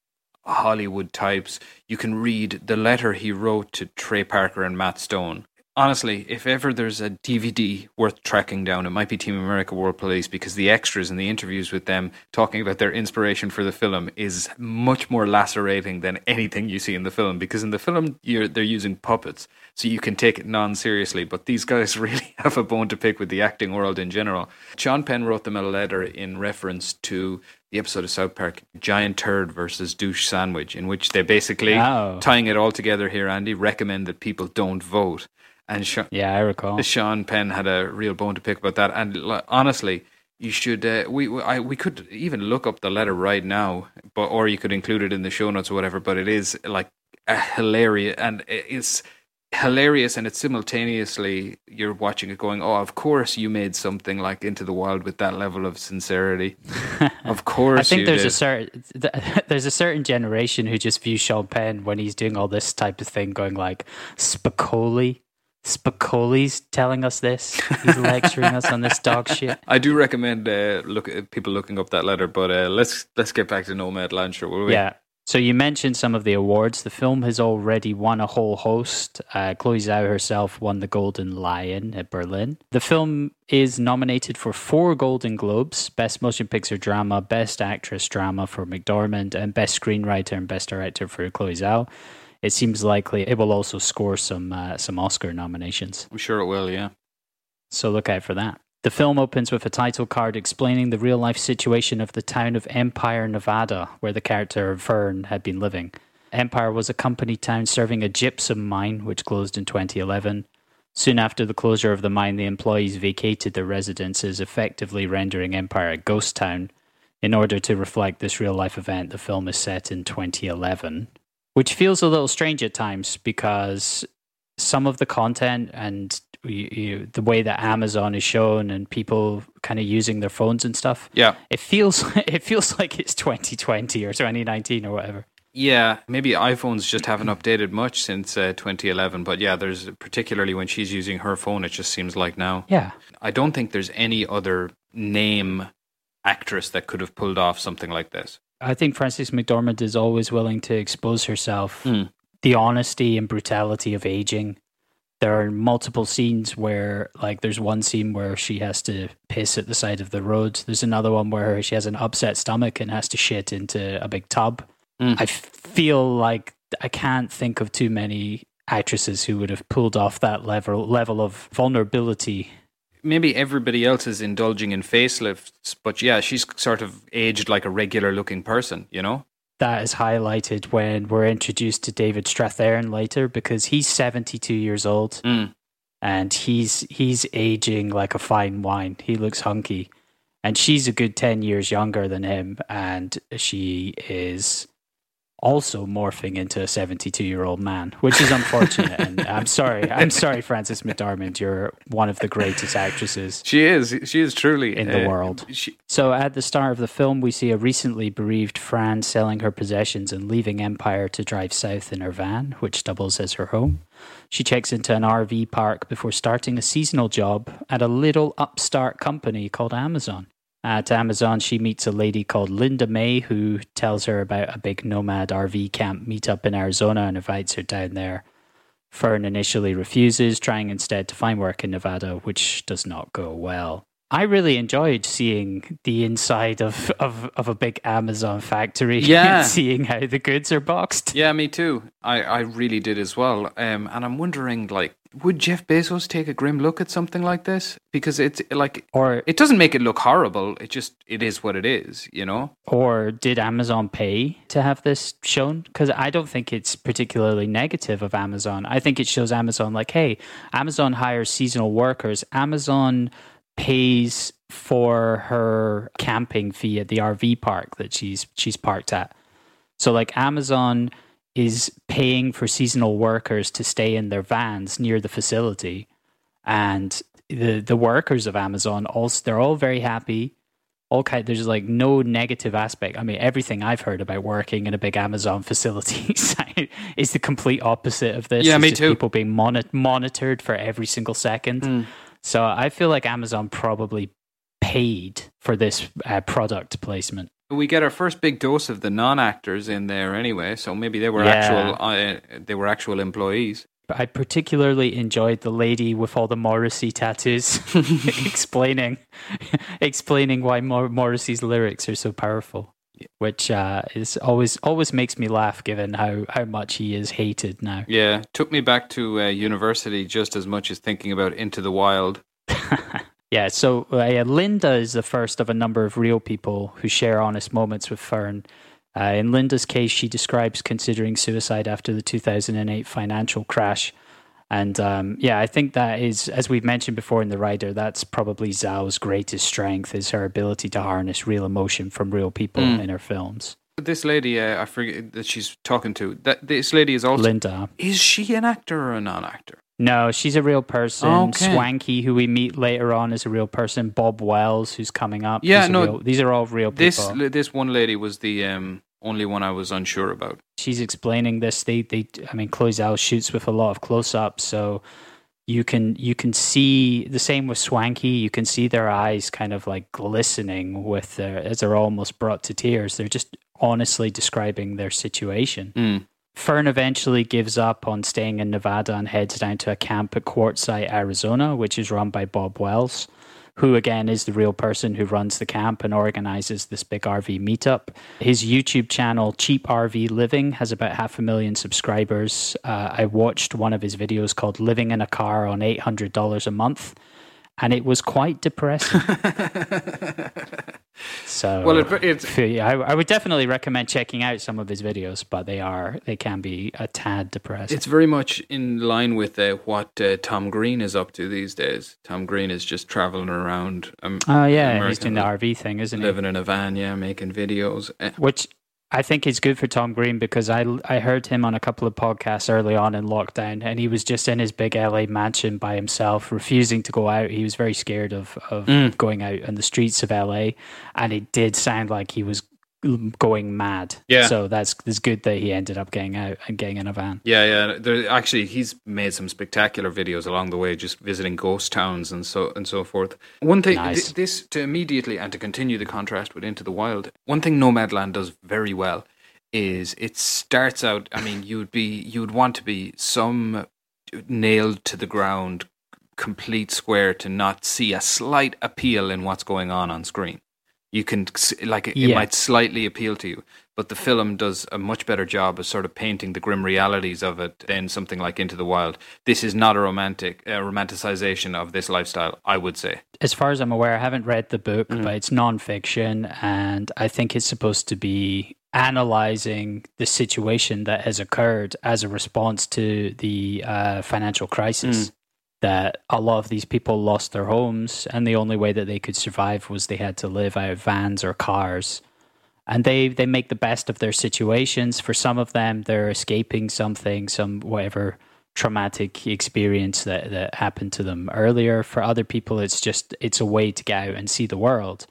Hollywood types, you can read the letter he wrote to Trey Parker and Matt Stone. Honestly, if ever there's a DVD worth tracking down, it might be Team America World Police because the extras and the interviews with them talking about their inspiration for the film is much more lacerating than <laughs> anything you see in the film. Because in the film, you're, they're using puppets, so you can take it non seriously. But these guys <laughs> really have a bone to pick with the acting world in general. Sean Penn wrote them a letter in reference to the episode of South Park, Giant Turd versus Douche Sandwich, in which they basically, Oh. tying it all together here, Andy, recommend that people don't vote. And Sean, Yeah, I recall. Sean Penn had a real bone to pick about that. And li- honestly, you should uh, we we- I, we could even look up the letter right now, but or you could include it in the show notes or whatever. But it is like a hilarious and it's hilarious and it's simultaneously you're watching it going oh of course you made something like into the wild with that level of sincerity <laughs> of course I think you there's did. a certain <laughs> there's a certain generation who just view Sean Penn when he's doing all this type of thing, going like Spicoli. Spicoli's telling us this. He's lecturing us on this dog shit. <laughs> I do recommend uh, look people looking up that letter, but uh, let's let's get back to Nomadland, shall we? Yeah. So you mentioned some of the awards. The film has already won a whole host. Uh, Chloe Zhao herself won the Golden Lion at Berlin. The film is nominated for four Golden Globes: Best Motion Picture Drama, Best Actress Drama for McDormand, and Best Screenwriter and Best Director for Chloe Zhao. It seems likely it will also score some uh, some Oscar nominations. I'm sure it will. Yeah. So look out for that. The film opens with a title card explaining the real life situation of the town of Empire, Nevada, where the character Fern had been living. Empire was a company town serving a gypsum mine, which closed in 2011. Soon after the closure of the mine, the employees vacated their residences, effectively rendering Empire a ghost town. In order to reflect this real life event, the film is set in 2011, which feels a little strange at times because some of the content and you, you, the way that Amazon is shown and people kind of using their phones and stuff, Yeah. it feels <laughs> it feels like it's 2020 or 2019 or whatever. Yeah, maybe iPhones just haven't updated much since uh, 2011. But yeah, there's particularly when she's using her phone, it just seems like now. Yeah, I don't think there's any other name actress that could have pulled off something like this. I think Frances McDormand is always willing to expose herself. Mm. The honesty and brutality of aging. There are multiple scenes where, like, there's one scene where she has to piss at the side of the road. There's another one where she has an upset stomach and has to shit into a big tub. Mm. I feel like I can't think of too many actresses who would have pulled off that level level of vulnerability. Maybe everybody else is indulging in facelifts, but yeah, she's sort of aged like a regular looking person, you know? That is highlighted when we're introduced to David Strathairn later because he's 72 years old Mm. and he's he's aging like a fine wine. He looks hunky. And she's a good 10 years younger than him and she is also morphing into a 72 year old man, which is unfortunate. and I'm sorry. I'm sorry, Frances McDormand. You're one of the greatest actresses. She is. She is truly In the uh, world. She, So at the start of the film, we see a recently bereaved Fern selling her possessions and leaving Empire to drive south in her van, which doubles as her home. She checks into an RV park before starting a seasonal job at a little upstart company called Amazon. At Amazon, she meets a lady called Linda May who tells her about a big nomad RV camp meetup in Arizona and invites her down there. Fern initially refuses, trying instead to find work in Nevada, which does not go well. I really enjoyed seeing the inside of, of, of a big Amazon factory <laughs> Yeah. and seeing how the goods are boxed. yeah, me too. I, I really did as well. Um, and I'm wondering, like, would Jeff Bezos take a grim look at something like this? Because it's like Or it doesn't make it look horrible. It just it is what it is, you know. or did Amazon pay to have this shown? Because I don't think it's particularly negative of Amazon. I think it shows Amazon like, hey, Amazon hires seasonal workers. Amazon pays for her camping fee at the RV park that she's she's parked at. So like Amazon is paying for seasonal workers to stay in their vans near the facility and the the workers of Amazon also they're all very happy. All kind there's like no negative aspect. I mean, everything I've heard about working in a big Amazon <laughs> facility is the complete opposite of this. Yeah, It's me too. People being mon- monitored for every single second. Mm. So I feel like Amazon probably paid for this uh, product placement. We get our first big dose of the non-actors in there anyway, so maybe they were Yeah. actual uh, they were actual employees. I particularly enjoyed the lady with all the Morrissey tattoos <laughs> <laughs> explaining <laughs> explaining why Mor- Morrissey's lyrics are so powerful, which uh, is always always makes me laugh given how how much he is hated now. Yeah, took me back to uh, university just as much as thinking about Into the Wild. <laughs> Yeah, so uh, Linda is the first of a number of real people who share honest moments with Fern. Uh, in Linda's case, she describes considering suicide after the 2008 financial crash. And um, yeah, I think that is, as we've mentioned before in The Rider, that's probably Zhao's greatest strength is her ability to harness real emotion from real people Mm. in her films. This lady, uh, I forget that she's talking to. That this lady is also. Linda. Is she an actor or a non-actor? No, she's a real person. Okay. Swanky, who we meet later on, is a real person. Bob Wells, who's coming up. Yeah, no, real- these are all real people. This this one lady was the um, only one I was unsure about. she's explaining this. They, they, I mean, Chloe Zhao shoots with a lot of close-ups, so you can you can see the same with Swanky. You can see their eyes kind of like glistening with their as they're almost brought to tears. They're just honestly describing their situation. Mm. Fern eventually gives up on staying in Nevada and heads down to a camp at Quartzsite, Arizona, which is run by Bob Wells, who again is the real person who runs the camp and organizes this big RV meetup. His YouTube channel, Cheap RV Living, has about half a million subscribers. Uh, I watched one of his videos called Living in a Car on $800 a Month. And it was quite depressing. <laughs> so, Well, it- it's- I, I would definitely recommend checking out some of his videos, but they are they can be a tad depressing. It's very much in line with uh, what uh, Tom Green is up to these days. Tom Green is just traveling around. Um, oh yeah, he's doing the RV thing, isn't he? living in a van, yeah, making videos. Uh, Which I think is good for Tom Green because I I heard him on a couple of podcasts early on in lockdown, and he was just in his big LA mansion by himself, refusing to go out. He was very scared of of Mm. going out on the streets of LA, and it did sound like he was going mad. Yeah. So that's it's good that he ended up getting out and getting in a van. Yeah, yeah. There, actually, he's made some spectacular videos along the way, just visiting ghost towns and so and so forth. One thing, Nice. th- this to immediately and to continue the contrast with Into the Wild. One thing Nomadland does very well is it starts out. I mean, you would be you would want to be some nailed to the ground, complete square to not see a slight appeal in what's going on on screen. You can like it, it might slightly appeal to you, but the film does a much better job of sort of painting the grim realities of it than something like Into the Wild. This is not a romantic uh, romanticization of this lifestyle, I would say. as far as I'm aware, I haven't read the book, Mm-hmm. but it's nonfiction, and I think it's supposed to be analyzing the situation that has occurred as a response to the uh, financial crisis. Mm. That a lot of these people lost their homes, and the only way that they could survive was they had to live out of vans or cars. And they, they make the best of their situations. For some of them, they're escaping something, some whatever traumatic experience that, that happened to them earlier. For other people, it's just it's a way to get out and see the world.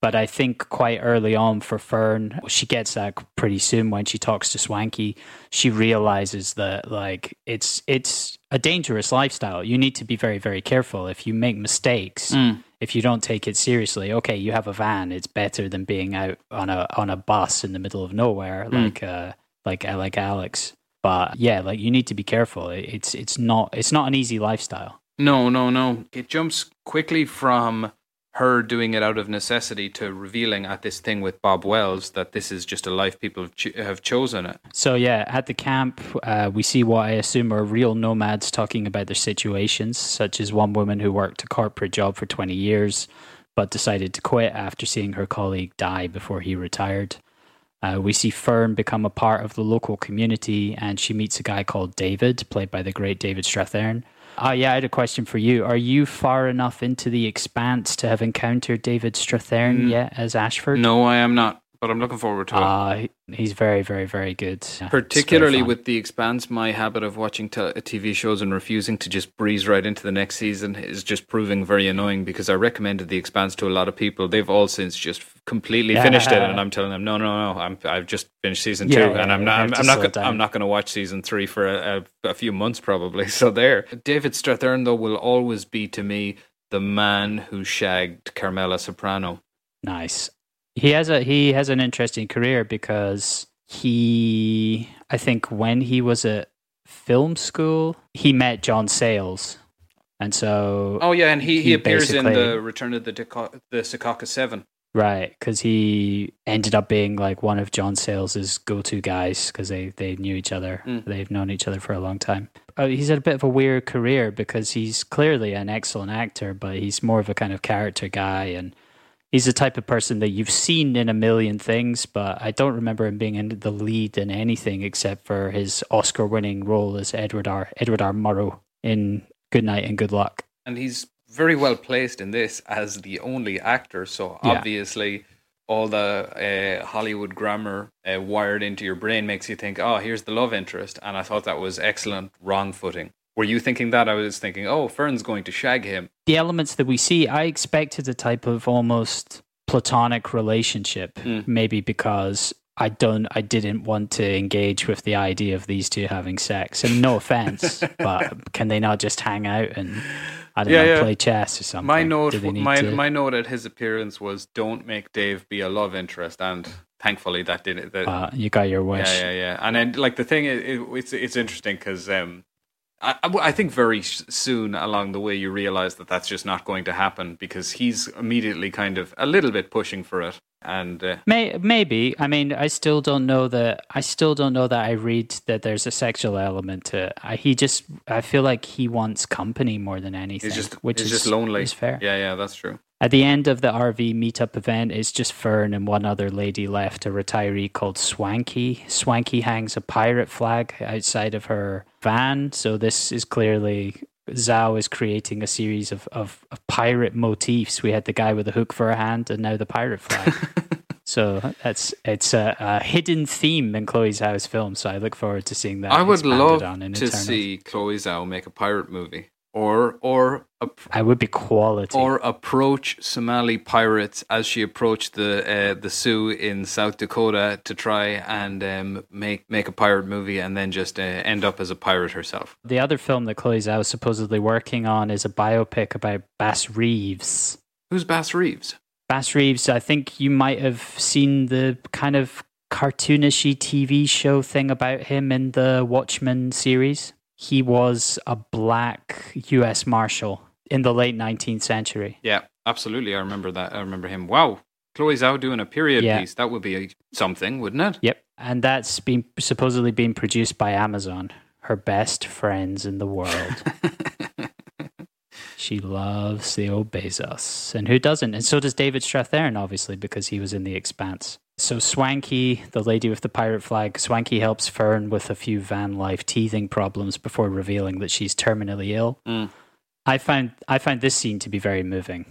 But I think quite early on for Fern, she gets that pretty soon when she talks to Swanky. She realizes that like it's it's a dangerous lifestyle. You need to be very very careful. If you make mistakes, if you don't take it seriously, okay, you have a van. It's better than being out on a on a bus in the middle of nowhere, like uh like like Alex. But yeah, like you need to be careful. It's it's not it's not an easy lifestyle. No, no, no. It jumps quickly from her doing it out of necessity to revealing at this thing with Bob Wells that this is just a life people have, cho- have chosen it. So yeah, at the camp, uh, we see what I assume are real nomads talking about their situations, such as one woman who worked a corporate job for 20 years, but decided to quit after seeing her colleague die before he retired. Uh, we see Fern become a part of the local community, and she meets a guy called David, played by the great David Strathairn. Oh, yeah, I had a question for you. Are you far enough into the expanse to have encountered David Strathairn mm. yet as Ashford? No, I am not, but I'm looking forward to it. Uh, he- he's very, very, very good. Yeah, Particularly with The Expanse, my habit of watching te- TV shows and refusing to just breeze right into the next season is just proving very annoying because I recommended The Expanse to a lot of people. They've all since just completely finished it, Yeah. and I'm telling them, no, no, no, I'm, I've just finished season Yeah, two, yeah, and I'm you not, I'm, I'm not, slow go- I'm not going to watch season three for a, a, a few months probably. <laughs> So there, David Strathairn though will always be to me the man who shagged Carmela Soprano. Nice. He has a he has an interesting career because he I think when he was at film school, he met John Sayles. And so Oh yeah, and he, he, He appears in the Return of the Deco- the Secaucus Seven. right, cuz he ended up being like one of John Sayles' go-to guys cuz they they knew each other. Mm. They've known each other for a long time. Uh, he's had a bit of a weird career because he's clearly an excellent actor, but he's more of a kind of character guy and he's the type of person that you've seen in a million things, but I don't remember him being in the lead in anything except for his Oscar-winning role as Edward R. Edward R. Murrow in Good Night and Good Luck. and he's very well placed in this as the only actor. So Yeah. obviously, all the uh, Hollywood grammar uh, wired into your brain makes you think, "Oh, here's the love interest," and I thought that was excellent wrong footing. Were you thinking that? I was thinking, "Oh, Fern's going to shag him." The elements that we see, I expected a type of almost platonic relationship, Mm. maybe because I don't, I didn't want to engage with the idea of these two having sex. And no offense, <laughs> but can they not just hang out and I don't Yeah, know, yeah. play chess or something? My note, Do they need my to- my note at his appearance was, "Don't make Dave be a love interest," and thankfully that did it. That, Uh, you got your wish. Yeah, yeah, yeah. And then, like the thing is, it, it's it's interesting because um, I I- I think very soon along the way you realize that that's just not going to happen because he's immediately kind of a little bit pushing for it, and uh, May, maybe. I mean, I still don't know that. I still don't know that I read that there's a sexual element to it. I, he just, I feel like he wants company more than anything. he's just which he's is just lonely. Is fair. Yeah, yeah, that's true. At the end of the RV meetup event, it's just Fern and one other lady left, a retiree called Swanky. Swanky hangs a pirate flag outside of her van. So this is clearly Zhao is creating a series of, of, of pirate motifs. We had the guy with the hook for a hand and now the pirate flag. <laughs> so that's it's a, a hidden theme in Chloe Zhao's film. So I look forward to seeing that. I would love to see Chloe Zhao make a pirate movie, or or I would be quality. or approach Somali pirates as she approached the uh, the Sioux in South Dakota to try and um, make make a pirate movie, and then just uh, end up as a pirate herself. The other film that Chloe Zhao is supposedly working on is a biopic about Bass Reeves. Who's Bass Reeves? Bass Reeves, I think you might have seen the kind of cartoonishy TV show thing about him in the Watchmen series. He was a black US Marshal in the late 19th century. Yeah, absolutely. I remember that. I remember him. Wow, Chloe Zhao doing a period Yeah. piece. That would be a, something, wouldn't it? Yep. And that's been supposedly being produced by Amazon, her best friends in the world. <laughs> She loves the old Bezos. And who doesn't? And so does David Strathairn, obviously, because he was in The Expanse. So Swanky, the lady with the pirate flag, Swanky helps Fern with a few van life teething problems before revealing that she's terminally ill. Mm. I found I found this scene to be very moving.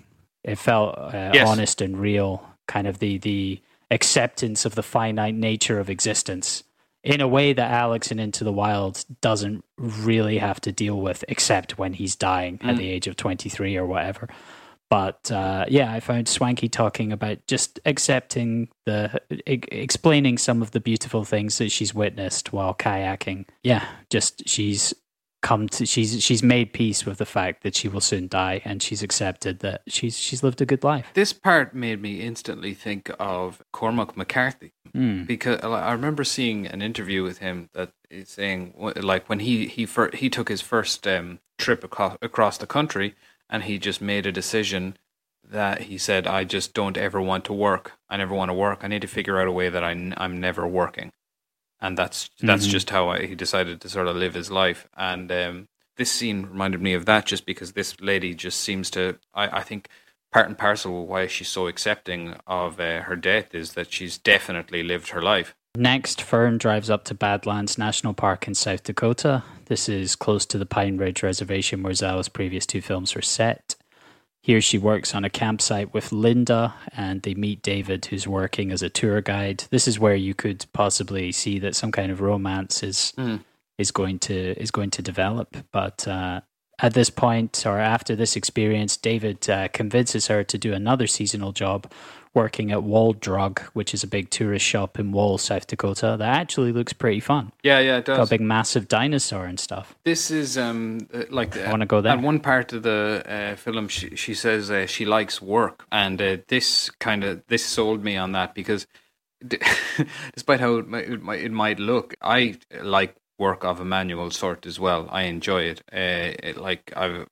It felt uh, Yes. honest and real, kind of the the acceptance of the finite nature of existence in a way that Alex in Into the Wild doesn't really have to deal with, except when he's dying at Mm. the age of 23 or whatever. But uh, yeah, I found Swanky talking about just accepting the, e- explaining some of the beautiful things that she's witnessed while kayaking. Yeah, just she's come to she's she's made peace with the fact that she will soon die, and she's accepted that she's she's lived a good life. This part made me instantly think of Cormac McCarthy Mm. because I remember seeing an interview with him that is saying like when he he fir- he took his first um, trip across across the country and he just made a decision that he said I just don't ever want to work. I never want to work. I need to figure out a way that I n- I'm never working. And that's that's Mhm. just how I, he decided to sort of live his life. And um, this scene reminded me of that just because this lady just seems to I, I think part and parcel why she's so accepting of uh, her death is that she's definitely lived her life. Next, Fern drives up to Badlands National Park in South Dakota. This is close to the Pine Ridge Reservation where Zhao's previous two films were set. Here she works on a campsite with Linda, and they meet David, who's working as a tour guide. This is where you could possibly see that some kind of romance is Mm. is going to is going to develop. But uh, at this point, or after this experience, David uh, convinces her to do another seasonal job, working at Wall Drug, which is a big tourist shop in Wall, South Dakota. That actually looks pretty fun. Yeah, yeah, it does. Got a big, massive dinosaur and stuff. This is um uh, like I wanna go there. At one part of the uh, film, she she says uh, she likes work, and uh, this kind of this sold me on that because <laughs> despite how it might, it might it might look, I like work of a manual sort as well. I enjoy it. Uh, it like I've.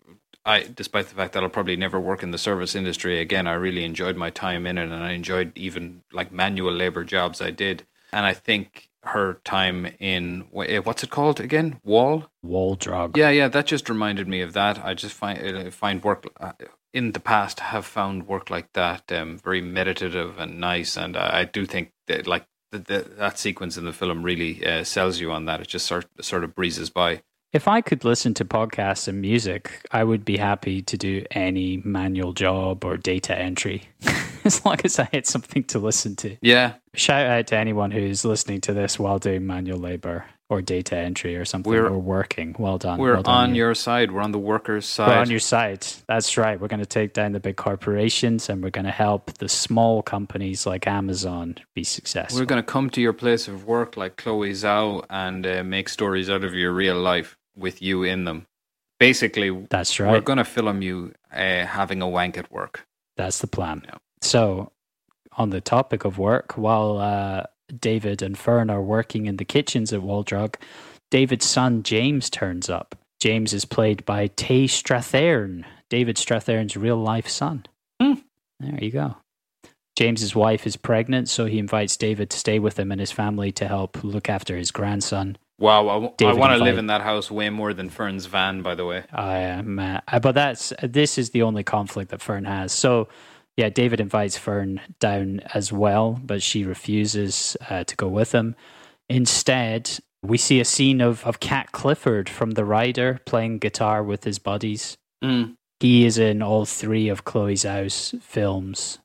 I, despite the fact that I'll probably never work in the service industry again, I really enjoyed my time in it, and I enjoyed even like manual labor jobs I did. And I think her time in what's it called again? Wall. Wall Drug. Yeah, yeah, that just reminded me of that. I just find uh, find work uh, in the past have found work like that um, very meditative and nice, and I, I do think that like the, the, that sequence in the film really uh, sells you on that. It just sort sort of breezes by. If I could listen to podcasts and music, I would be happy to do any manual job or data entry <laughs> as long as I had something to listen to. Yeah, Shout out to anyone who's listening to this while doing manual labor or data entry or something We're- or working. Well done. we're well done, on you. your side. We're on the workers' side. We're on your side. That's right. We're going to take down the big corporations and we're going to help the small companies like Amazon be successful. We're going to come to your place of work like Chloe Zhao and uh, make stories out of your real life with you in them. Basically, That's right. we're going to film you uh, having a wank at work. That's the plan. Yeah. So, on the topic of work, while uh, David and Fern are working in the kitchens at Wall Drug, David's son James turns up. James is played by Tay Strathairn, David Strathairn's real life son. Hmm. There you go. James's wife is pregnant, so he invites David to stay with him and his family to help look after his grandson. Wow, I, w- I David want to live in that house way more than Fern's van, by the way. I am, uh, but that's this is the only conflict that Fern has. So, yeah, David invites Fern down as well, but she refuses uh, to go with him. Instead, we see a scene of of Cat Clifford from The Rider playing guitar with his buddies. Mm. He is in all three of Chloe Zhao's films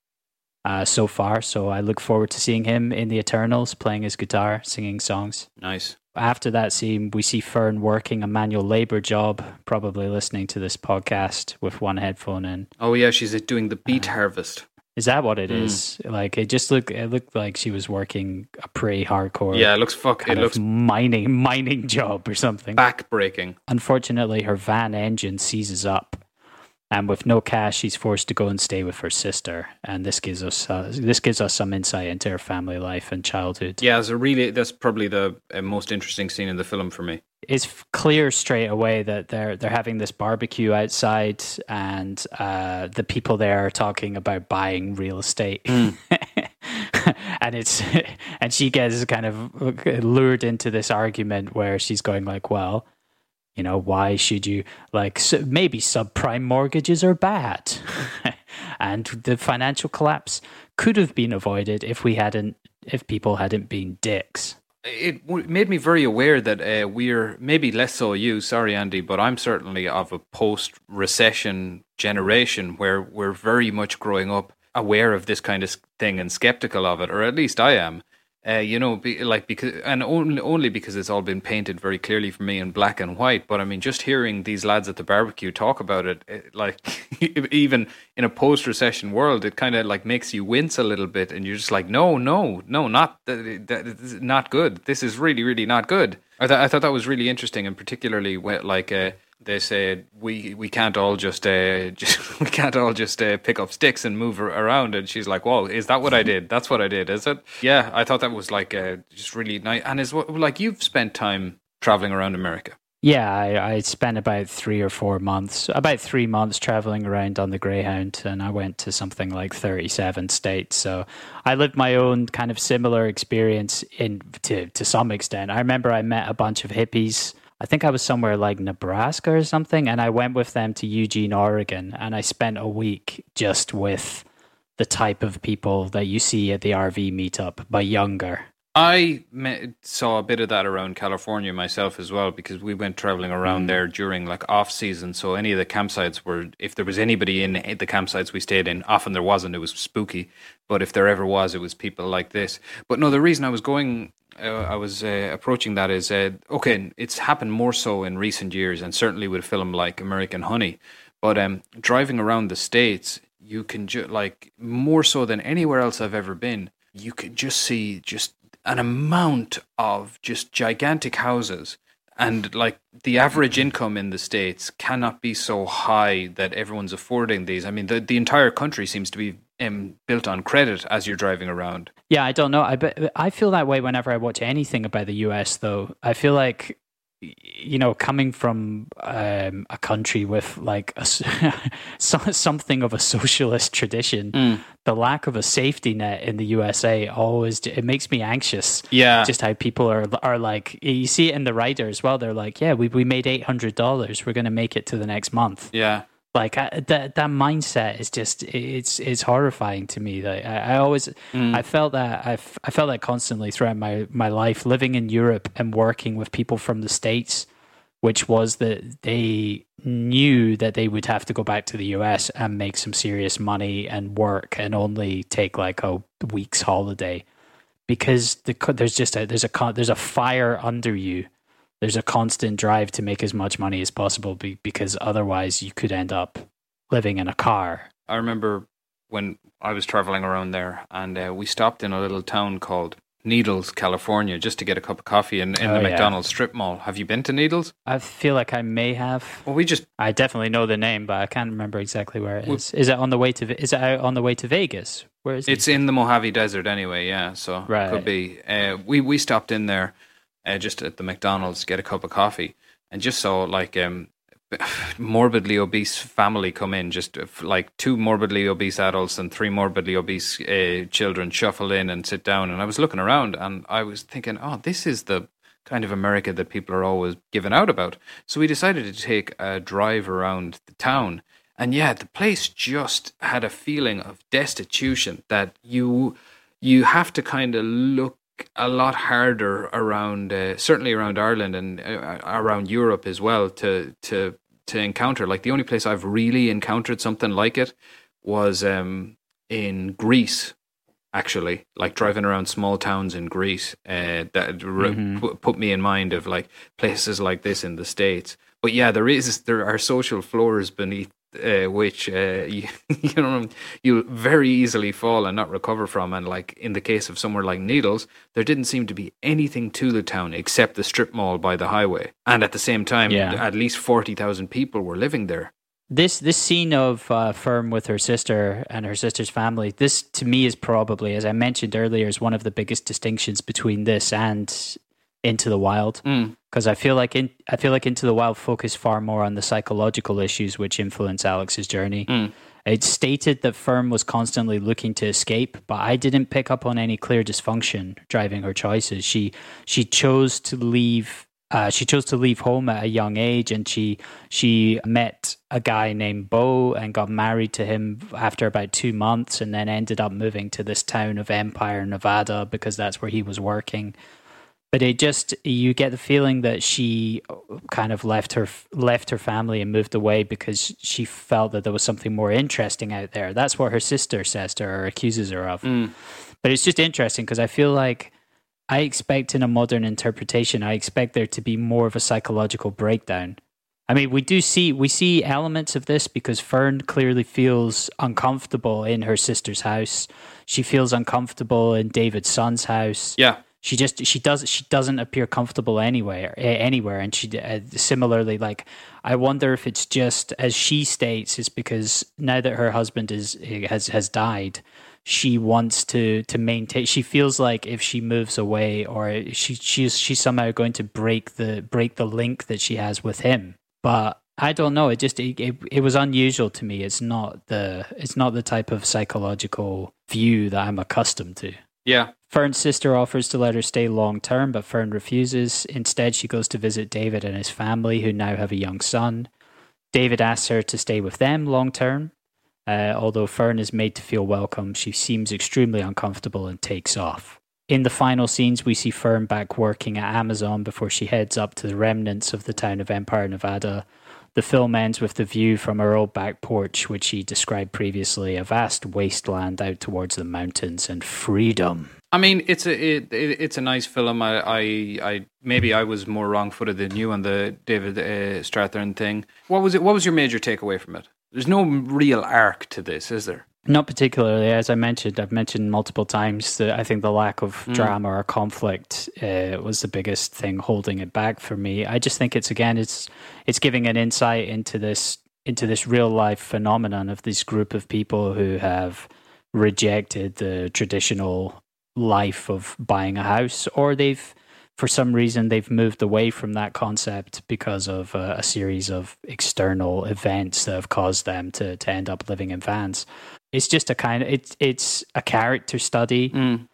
uh, so far, so I look forward to seeing him in the Eternals playing his guitar, singing songs. Nice. After that scene, we see Fern working a manual labor job, probably listening to this podcast with one headphone in. Oh yeah, she's doing the beet Uh, harvest. Is that what it Mm. is? Like it just looked it looked like she was working a pretty hardcore Yeah, it looks fuck. It looks mining <laughs> mining job or something. back breaking. Unfortunately, her van engine seizes up, and with no cash, she's forced to go and stay with her sister. And this gives us uh, this gives us some insight into her family life and childhood. Yeah, it's a really. That's probably the uh, most interesting scene in the film for me. it's clear straight away that they're they're having this barbecue outside, and uh, the people there are talking about buying real estate, <laughs> and it's <laughs> and she gets kind of lured into this argument where she's going like, well. You know, why should you like s maybe subprime mortgages are bad? <laughs> and the financial collapse could have been avoided if we hadn't, if people hadn't been dicks. It made me very aware that uh, we're maybe less so you. Sorry, Andy, but I'm certainly of a post-recession generation where we're very much growing up aware of this kind of thing and skeptical of it, or at least I am. Uh, you know, be, like because and only only because it's all been painted very clearly for me in black and white. But I mean, just hearing these lads at the barbecue talk about it, it like <laughs> even in a post-recession world, it kind of like makes you wince a little bit, and you're just like, no, no, no, not that, that not good. This is really, really not good. I thought I thought that was really interesting, and particularly when like. Uh, they said we we can't all just uh <laughs> just we can't all just uh, pick up sticks and move around. And she's like whoa is that what i did? That's what i did is it? Yeah i thought that was like uh, just really nice. And is what like you've spent time traveling around america? Yeah, I, I spent about three or four months, about three months traveling around on the Greyhound, and I went to something like 37 states. So I lived my own kind of similar experience in to, to some extent. I remember I met a bunch of hippies I think I was somewhere like Nebraska or something, and I went with them to Eugene, Oregon, and I spent a week just with the type of people that you see at the RV meetup, but younger. I met, saw a bit of that around California myself as well because we went traveling around mm. there during like off season. So any of the campsites were, if there was anybody in the campsites we stayed in, often there wasn't. It was spooky, but if there ever was, it was people like this. But no, the reason I was going, uh, I was uh, approaching that is uh, okay. It's happened more so in recent years, and certainly with a film like American Honey. But um, driving around the states, you can ju- like more so than anywhere else I've ever been. You can just see just an amount of just gigantic houses and like the average income in the states cannot be so high that everyone's affording these i mean the, the entire country seems to be um, built on credit as you're driving around Yeah, I don't know. I but I feel that way whenever I watch anything about the US. Though I feel like you know, coming from um, a country with like a, <laughs> something of a socialist tradition, the lack of a safety net in the USA always it makes me anxious. Yeah. just how people are are like. You see it in the Rider as well. They're like, "Yeah, we we made eight hundred dollars. We're going to make it to the next month." yeah like I, that that mindset is just it's it's horrifying to me like I, I always mm. i felt that I, f- I felt that constantly throughout my my life living in europe and working with people from the states which was that they knew that they would have to go back to the us and make some serious money and work and only take like a week's holiday because the, there's just a there's a there's a fire under you there's a constant drive to make as much money as possible be, because otherwise you could end up living in a car. I remember when I was traveling around there, and uh, we stopped in a little town called Needles, California, just to get a cup of coffee in, in Oh, the yeah. McDonald's strip mall. Have you been to Needles? I feel like I may have. Well, we just I definitely know the name, but I can't remember exactly where it is. Is it on the way to? Is it on the way to Vegas? Where is it? it's in the Mojave Desert anyway. Yeah, so Right. could be. Uh, we we stopped in there uh, just at the McDonald's get a cup of coffee, and just saw like um, <laughs> morbidly obese family come in, just uh, like two morbidly obese adults and three morbidly obese uh, children shuffle in and sit down. And I was looking around, and I was thinking, oh, this is the kind of America that people are always giving out about. So we decided to take a drive around the town. And yeah, the place just had a feeling of destitution that you you have to kind of look a lot harder around, uh, certainly around Ireland and uh, around Europe as well to to to encounter. Like the only place I've really encountered something like it was um, in Greece. Actually, like driving around small towns in Greece, uh, that pu- put me in mind of like places like this in the states. But yeah, there is there are social floors beneath uh, which uh, <laughs> you, you know you'll very easily fall and not recover from. And like in the case of somewhere like Needles, there didn't seem to be anything to the town except the strip mall by the highway. And at the same time, Yeah. at least forty thousand people were living there. this this scene of uh, Fern with her sister and her sister's family. This to me is probably, as I mentioned earlier, is one of the biggest distinctions between this and Into the Wild. Mm. because I feel like in, I feel like Into the Wild focus far more on the psychological issues which influence Alex's journey. It stated that Fern was constantly looking to escape, but I didn't pick up on any clear dysfunction driving her choices. She she chose to leave. Uh, she chose to leave home at a young age, and she she met a guy named Bo and got married to him after about two months, and then ended up moving to this town of Empire, Nevada, because that's where he was working but it just you get the feeling that she kind of left her left her family and moved away because she felt that there was something more interesting out there. That's what her sister says to her or accuses her of. Mm. But it's just interesting because i feel like i expect in a modern interpretation i expect there to be more of a psychological breakdown. I mean, we do see we see elements of this because Fern clearly feels uncomfortable in her sister's house. She feels uncomfortable in David's son's house. Yeah, she just she does she doesn't appear comfortable anywhere anywhere and she uh, similarly like i wonder if it's just as she states it's because now that her husband is eh, has has died she wants to to maintain she feels like if she moves away or she she's she's somehow going to break the break the link that she has with him but I don't know. It just it, it, it was unusual to me. It's not the it's not the type of psychological view that I'm accustomed to. Yeah. Fern's sister offers to let her stay long term, but Fern refuses. Instead, she goes to visit David and his family, who now have a young son. David asks her to stay with them long term. Uh, although Fern is made to feel welcome, she seems extremely uncomfortable and takes off. In the final scenes, we see Fern back working at Amazon before she heads up to the remnants of the town of Empire, Nevada. The film ends with the view from her old back porch, which she described previously a vast wasteland out towards the mountains and freedom. I mean, it's a it, it, it's a nice film. I, I I maybe I was more wrong footed than you on the David uh, Strathairn thing. What was it? What was your major takeaway from it? There's no real arc to this, is there? Not particularly, as I mentioned. I've mentioned multiple times that I think the lack of Mm. drama or conflict uh, was the biggest thing holding it back for me. I just think it's again, it's it's giving an insight into this into this real life phenomenon of this group of people who have rejected the traditional life of buying a house, or they've for some reason they've moved away from that concept because of uh, a series of external events that have caused them to, to end up living in vans. It's just a kind of it's it's a character study, Mm.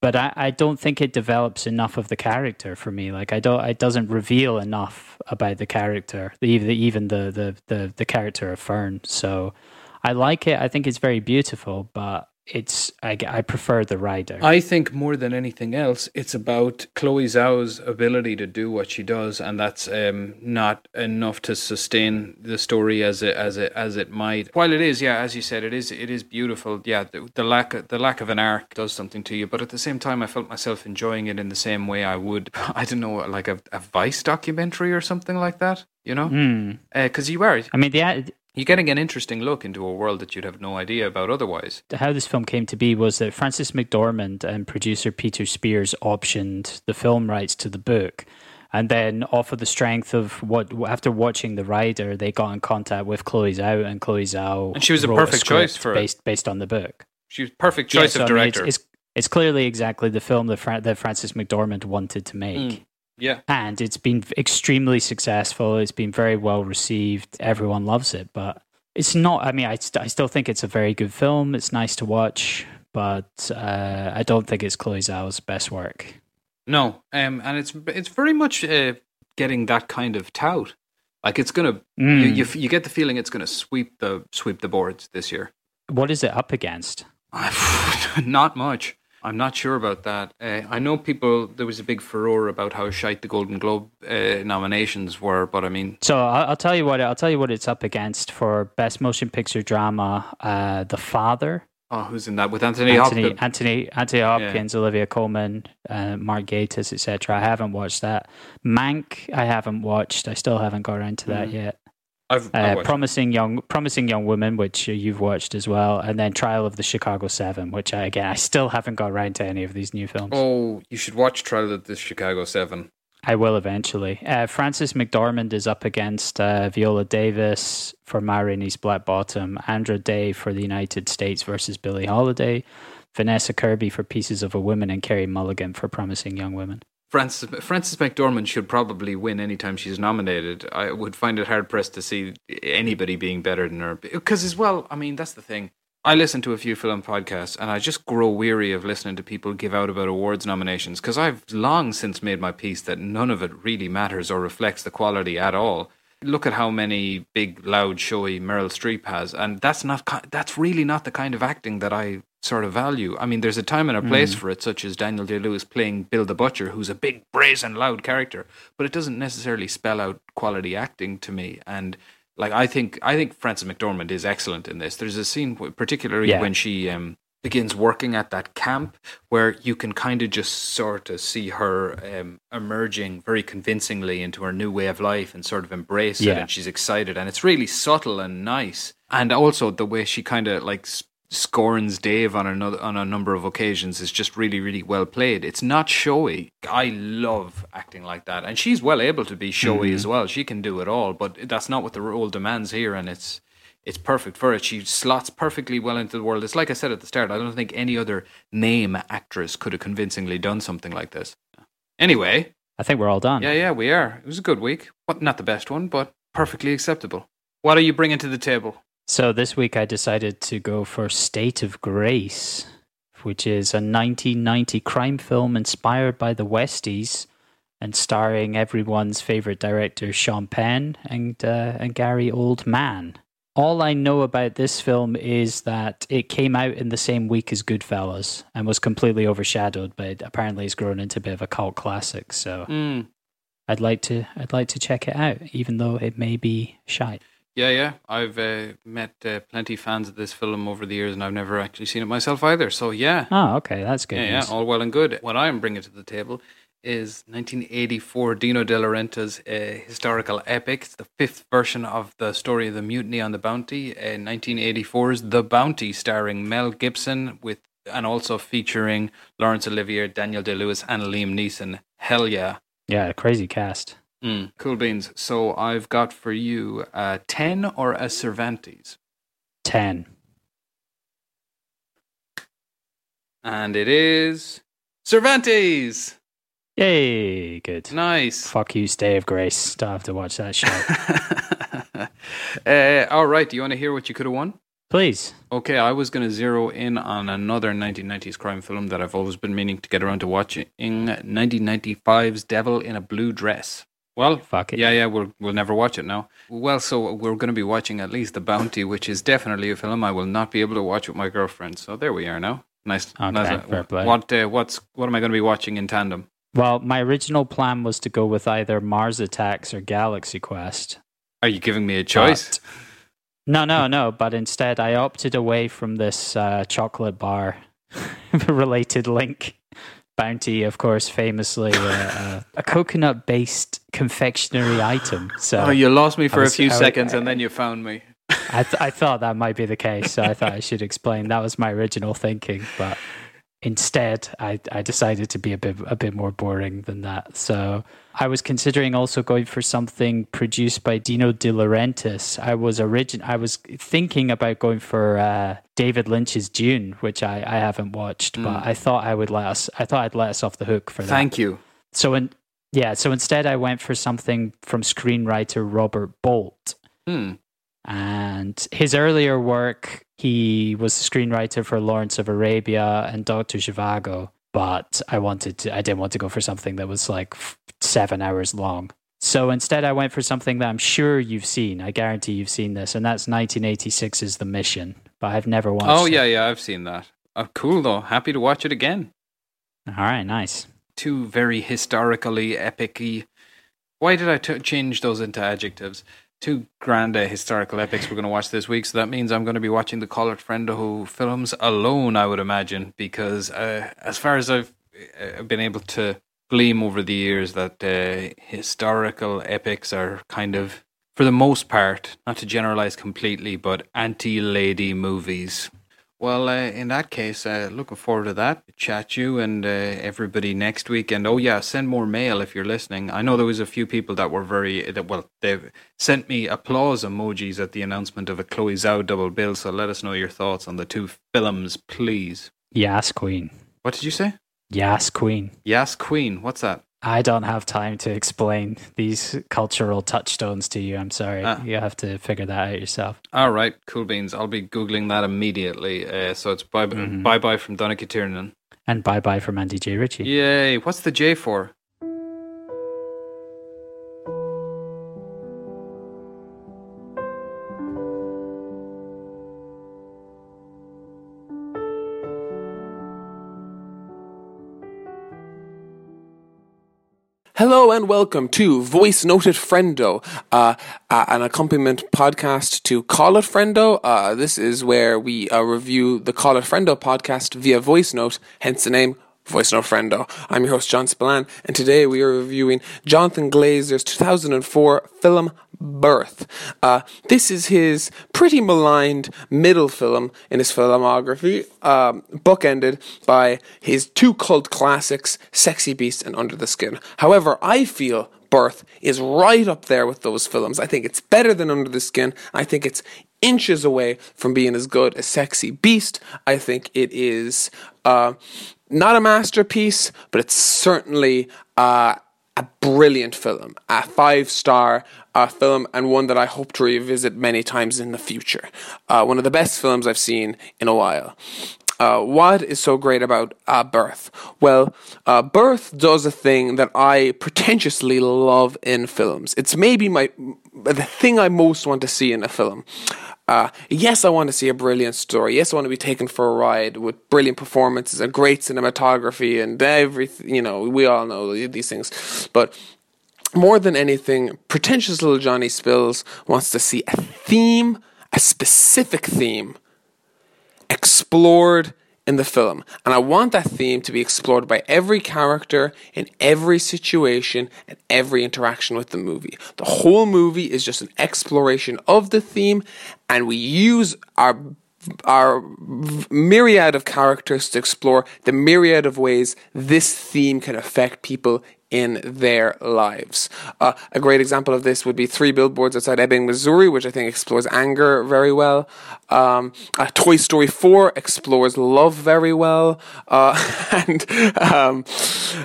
but I, I don't think it develops enough of the character for me. Like I don't it doesn't reveal enough about the character, even even the the the, the character of Fern. So I like it. I think it's very beautiful, but it's I, I prefer the rider. I think more than anything else, it's about Chloe Zhao's ability to do what she does, and that's um, not enough to sustain the story as it as it as it might. While it is, yeah, as you said, it is it is beautiful. Yeah, the, the lack of, the lack of an arc does something to you, but at the same time, I felt myself enjoying it in the same way I would. <laughs> I don't know, like a, a Vice documentary or something like that. You know, Mm. because you are I mean, the you're getting an interesting look into a world that you'd have no idea about otherwise. how this film came to be was that Frances McDormand and producer Peter Spears optioned the film rights to the book. And then, off of the strength of what, after watching The Rider, they got in contact with Chloe Zhao, and Chloe Zhao. And she was a perfect choice script for it. based, based on the book. She was perfect Yeah, choice so, of I mean, it's- director. it's, it's clearly exactly the film that, Fra- that Frances McDormand wanted to make. Mm. Yeah. And it's been extremely successful. It's been very well received. Everyone loves it. But it's not, I mean, I, st- I still think it's a very good film. It's nice to watch, but uh, I don't think it's Chloe Zhao's best work. No, um, and it's it's very much uh, getting that kind of tout. Like it's gonna, you, Mm. you f- you get the feeling it's gonna sweep the sweep the boards this year. What is it up against? <laughs> not much. I'm not sure about that. Uh, I know people. There was a big furore about how shite the Golden Globe uh, nominations were, but I mean, So I'll, I'll tell you what I'll tell you what it's up against for best motion picture drama. Uh, the Father, oh, who's in that with Anthony, Anthony Hopkins? Anthony Anthony Hopkins, Olivia Colman, uh, Mark Gatiss, etc. I haven't watched that. Mank, I haven't watched. I still haven't got around to that Mhm. yet. Uh, watched it. promising young, promising young woman, which uh, you've watched as well, and then Trial of the Chicago Seven, which I, again I still haven't got around to any of these new films. oh, you should watch Trial of the Chicago Seven. I will eventually. Uh, Frances McDormand is up against uh, Viola Davis for Ma Rainey's Black Bottom, Andra Day for the United States versus Billie Holiday, Vanessa Kirby for Pieces of a Woman, and Carey Mulligan for Promising Young Women. Frances Frances McDormand should probably win anytime she's nominated. I would find it hard pressed to see anybody being better than her. Because as well, I mean, that's the thing. I listen to a few film podcasts, and I just grow weary of listening to people give out about awards nominations. Because I've long since made my peace that none of it really matters or reflects the quality at all. Look at how many big, loud, showy Meryl Streep has, and that's not that's really not the kind of acting that I sort of value. I mean, there's a time and a place for it, such as Daniel Day Lewis playing Bill the Butcher, who's a big, brazen, loud character, but it doesn't necessarily spell out quality acting to me. And like, I think I think Frances McDormand is excellent in this. There's a scene, particularly Yeah. when she um, begins working at that camp, where you can kind of just sort of see her um, emerging very convincingly into her new way of life and sort of embrace it, and she's excited, and it's really subtle and nice. And also the way she kind of like scorns Dave on another on a number of occasions is just really really well played. It's not showy. I love acting like that, and she's well able to be showy as well. She can do it all, but that's not what the role demands here, and it's it's perfect for it. She slots perfectly well into the world. It's like I said at the start. I don't think any other name actress could have convincingly done something like this. Anyway, I think we're all done. yeah, yeah, we are. It was a good week, but not the best one, but perfectly acceptable. What are you bringing to the table? So this week I decided to go for State of Grace which is a 1990 crime film inspired by the Westies and starring everyone's favorite director Sean Penn and uh, and Gary Oldman. All I know about this film is that it came out in the same week as Goodfellas and was completely overshadowed, but apparently it's grown into a bit of a cult classic. So Mm. I'd like to I'd like to check it out, even though it may be shite. Yeah, yeah. I've uh, met uh, plenty of fans of this film over the years, and I've never actually seen it myself either. So yeah, Oh, okay, that's good. yeah, yeah. All well and good. What I'm bringing to the table is 1984 Dino De Laurentiis' uh, historical epic. It's the fifth version of the story of the mutiny on the Bounty. Uh, 1984's The Bounty, starring Mel Gibson with and also featuring Laurence Olivier, Daniel Day Lewis, and Liam Neeson. Hell yeah. Yeah, crazy cast. Mm, cool beans. So I've got for you a 10 or a Cervantes. Ten. And it is Cervantes. Yay, good. Nice. Fuck you, Stay of Grace. Don't have to watch that show. uh, <laughs> all right. Do you want to hear what you could have won? Please. Okay, I was going to zero in on another 1990s crime film that I've always been meaning to get around to watching 1995's Devil in a Blue Dress. Well, Fuck it. yeah, yeah, we'll, we'll never watch it now. Well, so we're going to be watching at least The Bounty, which is definitely a film I will not be able to watch with my girlfriend. So there we are now. Nice. Okay, nice. fair play. What, uh, what's, what am I going to be watching in tandem? Well, my original plan was to go with either Mars Attacks or Galaxy Quest. Are you giving me a choice? But- no, no, no. But instead, I opted away from this uh, chocolate bar <laughs> related link. Bounty, of course, famously uh, uh, a coconut based confectionery item. So oh, you lost me for was- a few I seconds and then you found me. I, th- I thought that might be the case. So I thought I should explain. That was my original thinking. But instead, I, I decided to be a bit a bit more boring than that. So I was considering also going for something produced by Dino De Laurentiis. I was origin I was thinking about going for uh, David Lynch's Dune, which I, I haven't watched, but I thought I would let us. I thought I'd let us off the hook for that. Thank you. So in, yeah, so instead I went for something from screenwriter Robert Bolt. Hmm. And his earlier work, he was the screenwriter for Lawrence of Arabia and Doctor Zhivago. But I wanted to, I didn't want to go for something that was like seven hours long. So instead, I went for something that I'm sure you've seen. I guarantee you've seen this, and that's 1986's The Mission. But I've never watched. Oh it. yeah, yeah, I've seen that. Oh, cool though. Happy to watch it again. All right, nice. Two very historically epicy. Why did I t- change those into adjectives? Two grand uh, historical epics we're going to watch this week. So that means I'm going to be watching the Call It Friendo films alone, I would imagine, because uh, as far as I've uh, been able to gleam over the years, that uh, historical epics are kind of, for the most part, not to generalize completely, but anti-lady movies. Well, uh, in that case, uh, looking forward to that. Chat you and uh, everybody next week. And oh yeah, send more mail if you're listening. I know there was a few people that were very that well they sent me applause emojis at the announcement of a Chloe Zhao double bill. So let us know your thoughts on the two films, please. Yes, Queen. What did you say? Yes, Queen. Yes, Queen. What's that? I don't have time to explain these cultural touchstones to you. I'm sorry. Ah. You have to figure that out yourself. All right, cool beans. I'll be googling that immediately. Uh, so it's bye bye bye from Donica Tiernan. And bye bye from Andy J. Ritchie. Yay! What's the J for? Hello and welcome to Voice Noted Friendo, uh, uh, an accompaniment podcast to Call It Friendo. Uh, this is where we uh, review the Call It Friendo podcast via voice note, hence the name Voice Note Friendo. I'm your host, John Spillane, and today we are reviewing Jonathan Glazer's 2004 film Birth. Uh, this is his pretty maligned middle film in his filmography, um, bookended by his two cult classics, Sexy Beast and Under the Skin. However, I feel Birth is right up there with those films. I think it's better than Under the Skin. I think it's inches away from being as good as Sexy Beast. I think it is uh, not a masterpiece, but it's certainly uh, a brilliant film, a five star uh, film, and one that I hope to revisit many times in the future. Uh, one of the best films I've seen in a while. uh, what is so great about uh, Birth? Well, uh, Birth does a thing that I pretentiously love in films. It's maybe my the thing I most want to see in a film. Uh, yes, I want to see a brilliant story. Yes, I want to be taken for a ride with brilliant performances and great cinematography and everything. You know, we all know these things. But more than anything, pretentious little Johnny Spills wants to see a theme, a specific theme, explored in the film. And I want that theme to be explored by every character in every situation and every interaction with the movie. The whole movie is just an exploration of the theme, and we use our our myriad of characters to explore the myriad of ways this theme can affect people in their lives. Uh, a great example of this would be Three Billboards Outside Ebbing, Missouri, which I think explores anger very well. Um, uh, Toy Story 4 explores love very well. Uh, <laughs> and um,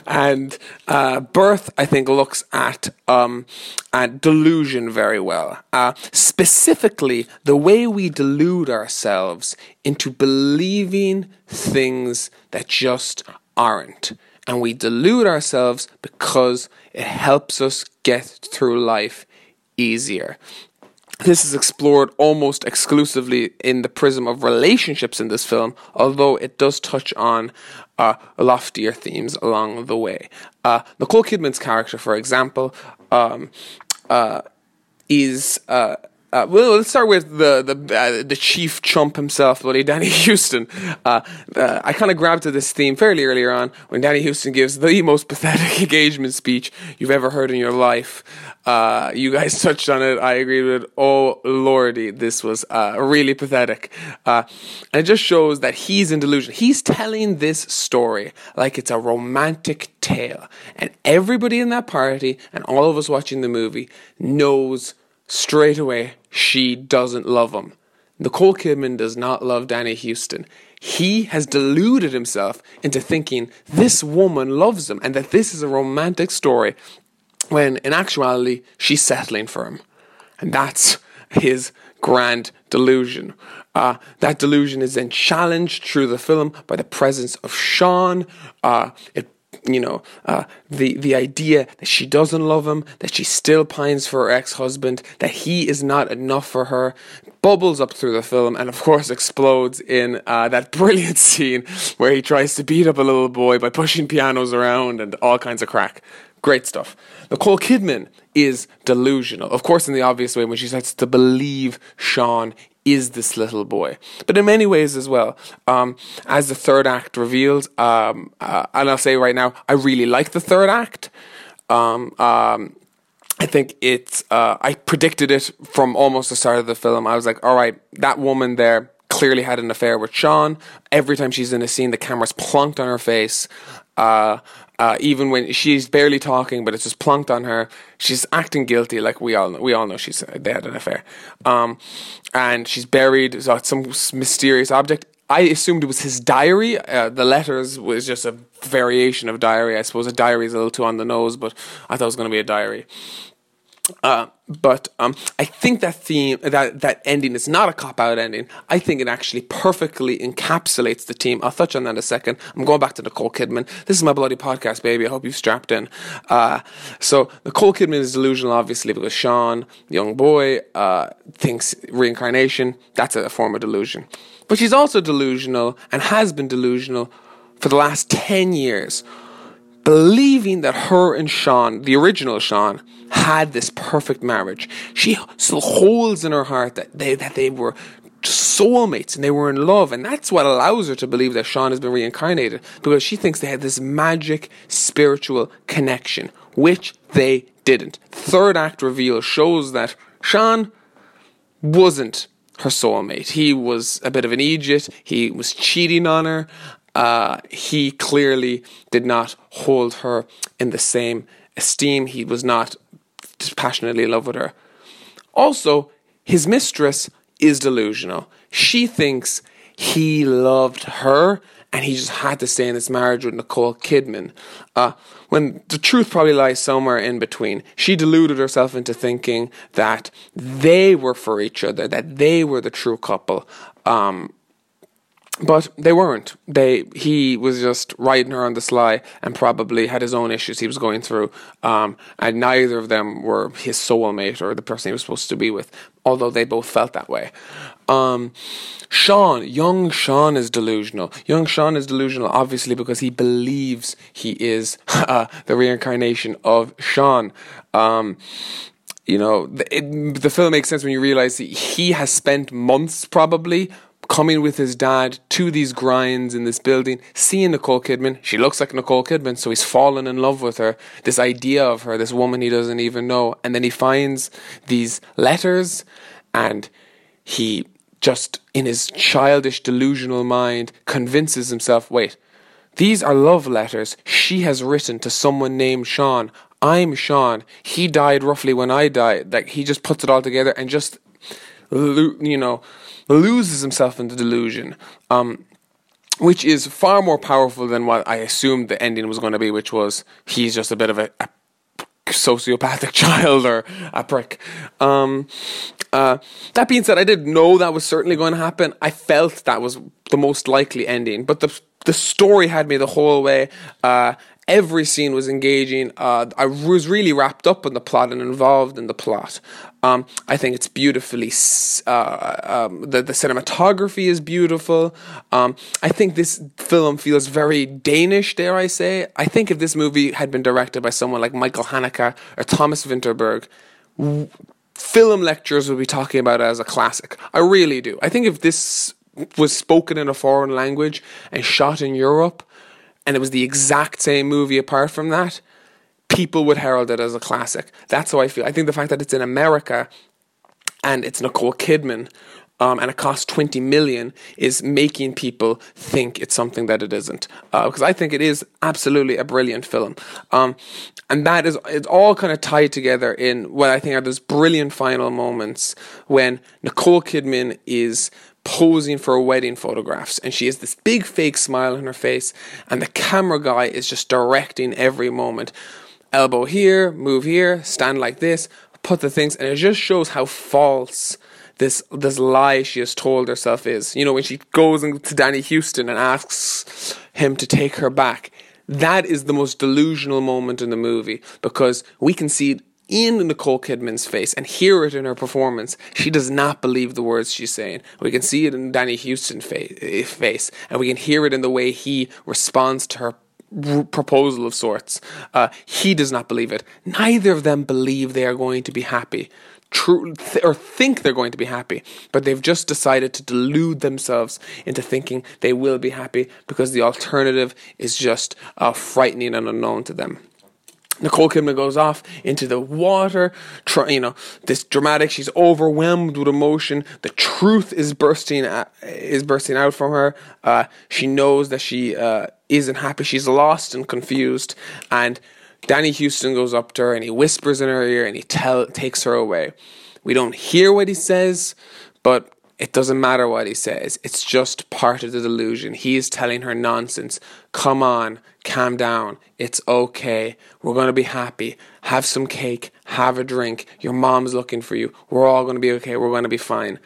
and uh, Birth, I think, looks at, um, at delusion very well. Uh, specifically, the way we delude ourselves into believing things that just aren't and we delude ourselves because it helps us get through life easier. This is explored almost exclusively in the prism of relationships in this film, although it does touch on uh, loftier themes along the way. Uh, Nicole Kidman's character, for example, um, uh, is uh, well, let's start with the the uh, the chief chump himself, buddy Danny <laughs> Huston. Uh, uh, I kind of grabbed to this theme fairly earlier on when Danny Huston gives the <laughs> most pathetic <laughs> engagement speech you've ever heard in your life. Uh, you guys touched on it. I agreed with it. Oh lordy, this was uh, really pathetic, and it just shows that he's in delusion. He's telling this story like it's a romantic tale, and everybody in that party and all of us watching the movie knows straight away she doesn't love him. Nicole Kidman does not love Danny Huston. He has deluded himself into thinking this woman loves him and that this is a romantic story when in actuality she's settling for him. And that's his grand delusion. Uh, that delusion is then challenged through the film by the presence of Sean. Uh, it you know, uh, the the idea that she doesn't love him, that she still pines for her ex husband, that he is not enough for her, bubbles up through the film, and of course explodes in uh, that <laughs> brilliant scene where he tries to beat up a little boy by pushing pianos around and all kinds of crack. Great stuff. Nicole Kidman is delusional, of course, in the obvious way when she starts to believe Sean is this little boy. But in many ways as well, um, as the third act reveals, um, uh, and I'll say right now, I really like the third act. Um, um, I think it's, uh, I predicted it from almost the start of the film. I was like, all right, that woman there clearly had an affair with Sean. Every time she's in a scene, the camera's plonked on her face. Uh, uh, even when she's barely talking, but it's just plunked on her. She's acting guilty, like we all know. We all know she's they had an affair, um, and she's buried. So some mysterious object. I assumed it was his diary. Uh, the letters was just a variation of diary. I suppose a diary is a little too on the nose, but I thought it was going to be a diary. Uh, but um, I think that theme, that that ending is not a cop out ending. I think it actually perfectly encapsulates the team. I'll touch on that in a second. I'm going back to Nicole Kidman. This is my bloody podcast, baby. I hope you've strapped in. Uh, so Nicole Kidman is delusional, obviously, because Sean, young boy, uh, thinks reincarnation. That's a form of delusion. But she's also delusional and has been delusional for the last ten years believing that her and Sean, the original Sean, had this perfect marriage. She still holds in her heart that they that they were soulmates and they were in love, and that's what allows her to believe that Sean has been reincarnated because she thinks they had this magic spiritual connection, which they didn't. Third act reveal shows that Sean wasn't her soulmate. He was a bit of an idiot. He was cheating on her uh, he clearly did not hold her in the same esteem. He was not passionately in love with her. Also, his mistress is delusional. She thinks he loved her and he just had to stay in this marriage with Nicole Kidman. Uh, when the truth probably lies somewhere in between. She deluded herself into thinking that they were for each other, that they were the true couple. Um, but they weren't. They he was just riding her on the sly and probably had his own issues he was going through. Um, and neither of them were his soulmate or the person he was supposed to be with, although they both felt that way. Um, Sean, young Sean is delusional. Young Sean is delusional, obviously, because he believes he is <laughs> uh, the reincarnation of Sean. Um, you know, it, the film makes sense when you realize he has spent months probably coming with his dad to these grinds in this building, seeing Nicole Kidman. She looks like Nicole Kidman, so he's fallen in love with her. This idea of her, this woman he doesn't even know. And then he finds these letters and he just, in his childish, delusional mind, convinces himself wait, these are love letters she has written to someone named Sean. I'm Sean. He died roughly when I died. Like, he just puts it all together and just, you know, loses himself into delusion, um, which is far more powerful than what I assumed the ending was going to be, which was he's just a bit of a, a sociopathic <laughs> child or a prick. Um, uh, that being said, I didn't know that was certainly going to happen. I felt that was the most likely ending, but the the story had me the whole way. Uh, every scene was engaging. Uh, I was really wrapped up in the plot and involved in the plot. Um, I think it's beautifully. Uh, um, the the cinematography is beautiful. Um, I think this film feels very Danish. Dare I say? I think if this movie had been directed by someone like Michael Haneke or Thomas Vinterberg. W- film lectures would be talking about it as a classic. I really do. I think if this was spoken in a foreign language and shot in Europe, and it was the exact same movie apart from that, people would herald it as a classic. That's how I feel. I think the fact that it's in America and it's Nicole Kidman um, and it costs 20 million is making people think it's something that it isn't. Because uh, I think it is absolutely a brilliant film. Um, and that is, it's all kind of tied together in what I think are those brilliant final moments when Nicole Kidman is posing for wedding photographs and she has this big fake smile on her face and the camera guy is just directing every moment. Elbow here move here stand like this put the things and it just shows how false this this lie she has told herself is. You know when she goes to Danny Huston and asks him to take her back that is the most delusional moment in the movie because we can see in Nicole Kidman's face and hear it in her performance. She does not believe the words she's saying. We can see it in Danny Huston's eh, face, and we can hear it in the way he responds to her proposal of sorts. Uh, he does not believe it. Neither of them believe they are going to be happy. True, th- or think they're going to be happy, but they've just decided to delude themselves into thinking they will be happy because the alternative is just uh, frightening and unknown to them. Nicole Kidman goes off into the water, you know, this dramatic, she's overwhelmed with emotion. The truth is bursting, at, is bursting out from her. Uh, she knows that she uh, isn't happy. She's lost and confused. And Danny Huston goes up to her and he whispers in her ear and he tell, takes her away. We don't hear what he says, but it doesn't matter what he says. It's just part of the delusion. He is telling her nonsense. Come on, calm down. It's okay. We're going to be happy. Have some cake. Have a drink. Your mom's looking for you. We're all going to be okay. We're going to be fine.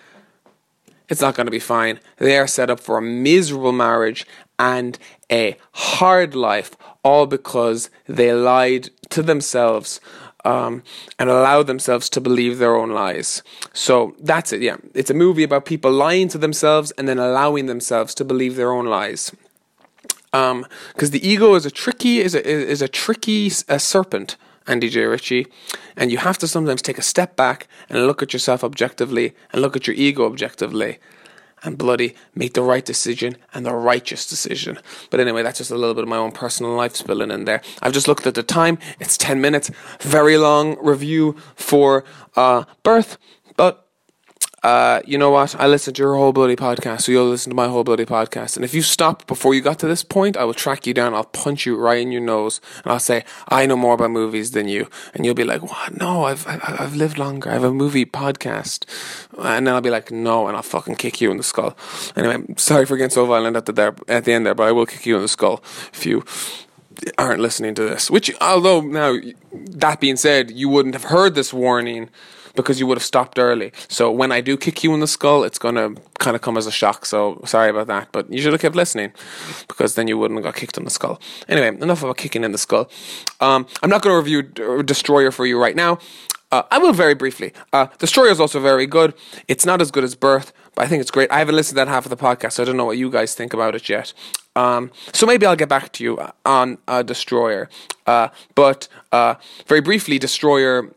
It's not going to be fine. They are set up for a miserable marriage and a hard life, all because they lied to themselves um, and allow themselves to believe their own lies. So that's it. Yeah, it's a movie about people lying to themselves and then allowing themselves to believe their own lies. Because um, the ego is a tricky is a is a tricky a serpent. Andy J. Ritchie, and you have to sometimes take a step back and look at yourself objectively and look at your ego objectively and bloody make the right decision and the righteous decision. But anyway, that's just a little bit of my own personal life spilling in there. I've just looked at the time. It's 10 minutes. Very long review for uh, Birth, but uh, you know what? I listened to your whole bloody podcast, so you'll listen to my whole bloody podcast. And if you stop before you got to this point, I will track you down. I'll punch you right in your nose, and I'll say, "I know more about movies than you." And you'll be like, "What? No, I've I've lived longer. I have a movie podcast." And then I'll be like, "No," and I'll fucking kick you in the skull. Anyway, sorry for getting so violent at the there at the end there, but I will kick you in the skull if you aren't listening to this. Which, although now that being said, you wouldn't have heard this warning because you would have stopped early. So when I do kick you in the skull, it's going to kind of come as a shock. So sorry about that, but you should have kept listening because then you wouldn't have got kicked in the skull. Anyway, enough about kicking in the skull. Um, I'm not going to review D- Destroyer for you right now. Uh, I will very briefly. Uh, Destroyer is also very good. It's not as good as Birth, but I think it's great. I haven't listened to that half of the podcast, so I don't know what you guys think about it yet. Um, so maybe I'll get back to you on uh, Destroyer. Uh, but uh, very briefly, Destroyer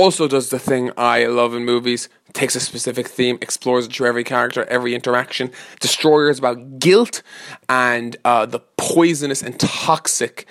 also does the thing I love in movies. Takes a specific theme, explores it through every character, every interaction. Destroyer is about guilt and uh, the poisonous and toxic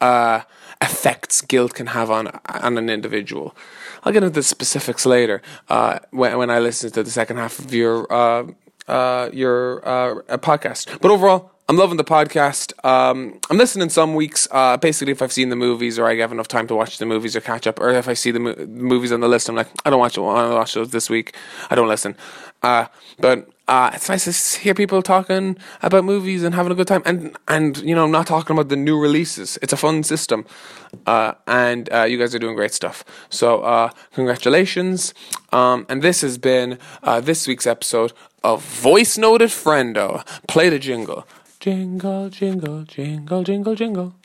uh, effects guilt can have on on an individual. I'll get into the specifics later uh, when when I listen to the second half of your uh, uh, your uh, podcast. But overall, I'm loving the podcast. Um, I'm listening some weeks. Uh, basically, if I've seen the movies or I have enough time to watch the movies or catch up, or if I see the mo- movies on the list, I'm like, I don't watch. I don't watch those this week. I don't listen. Uh, but uh, it's nice to hear people talking about movies and having a good time, and and you know, I'm not talking about the new releases. It's a fun system, uh, and uh, you guys are doing great stuff. So uh, congratulations. Um, and this has been this week's episode of Voice Noted Friendo. Play the jingle. Jingle, jingle, jingle, jingle, jingle.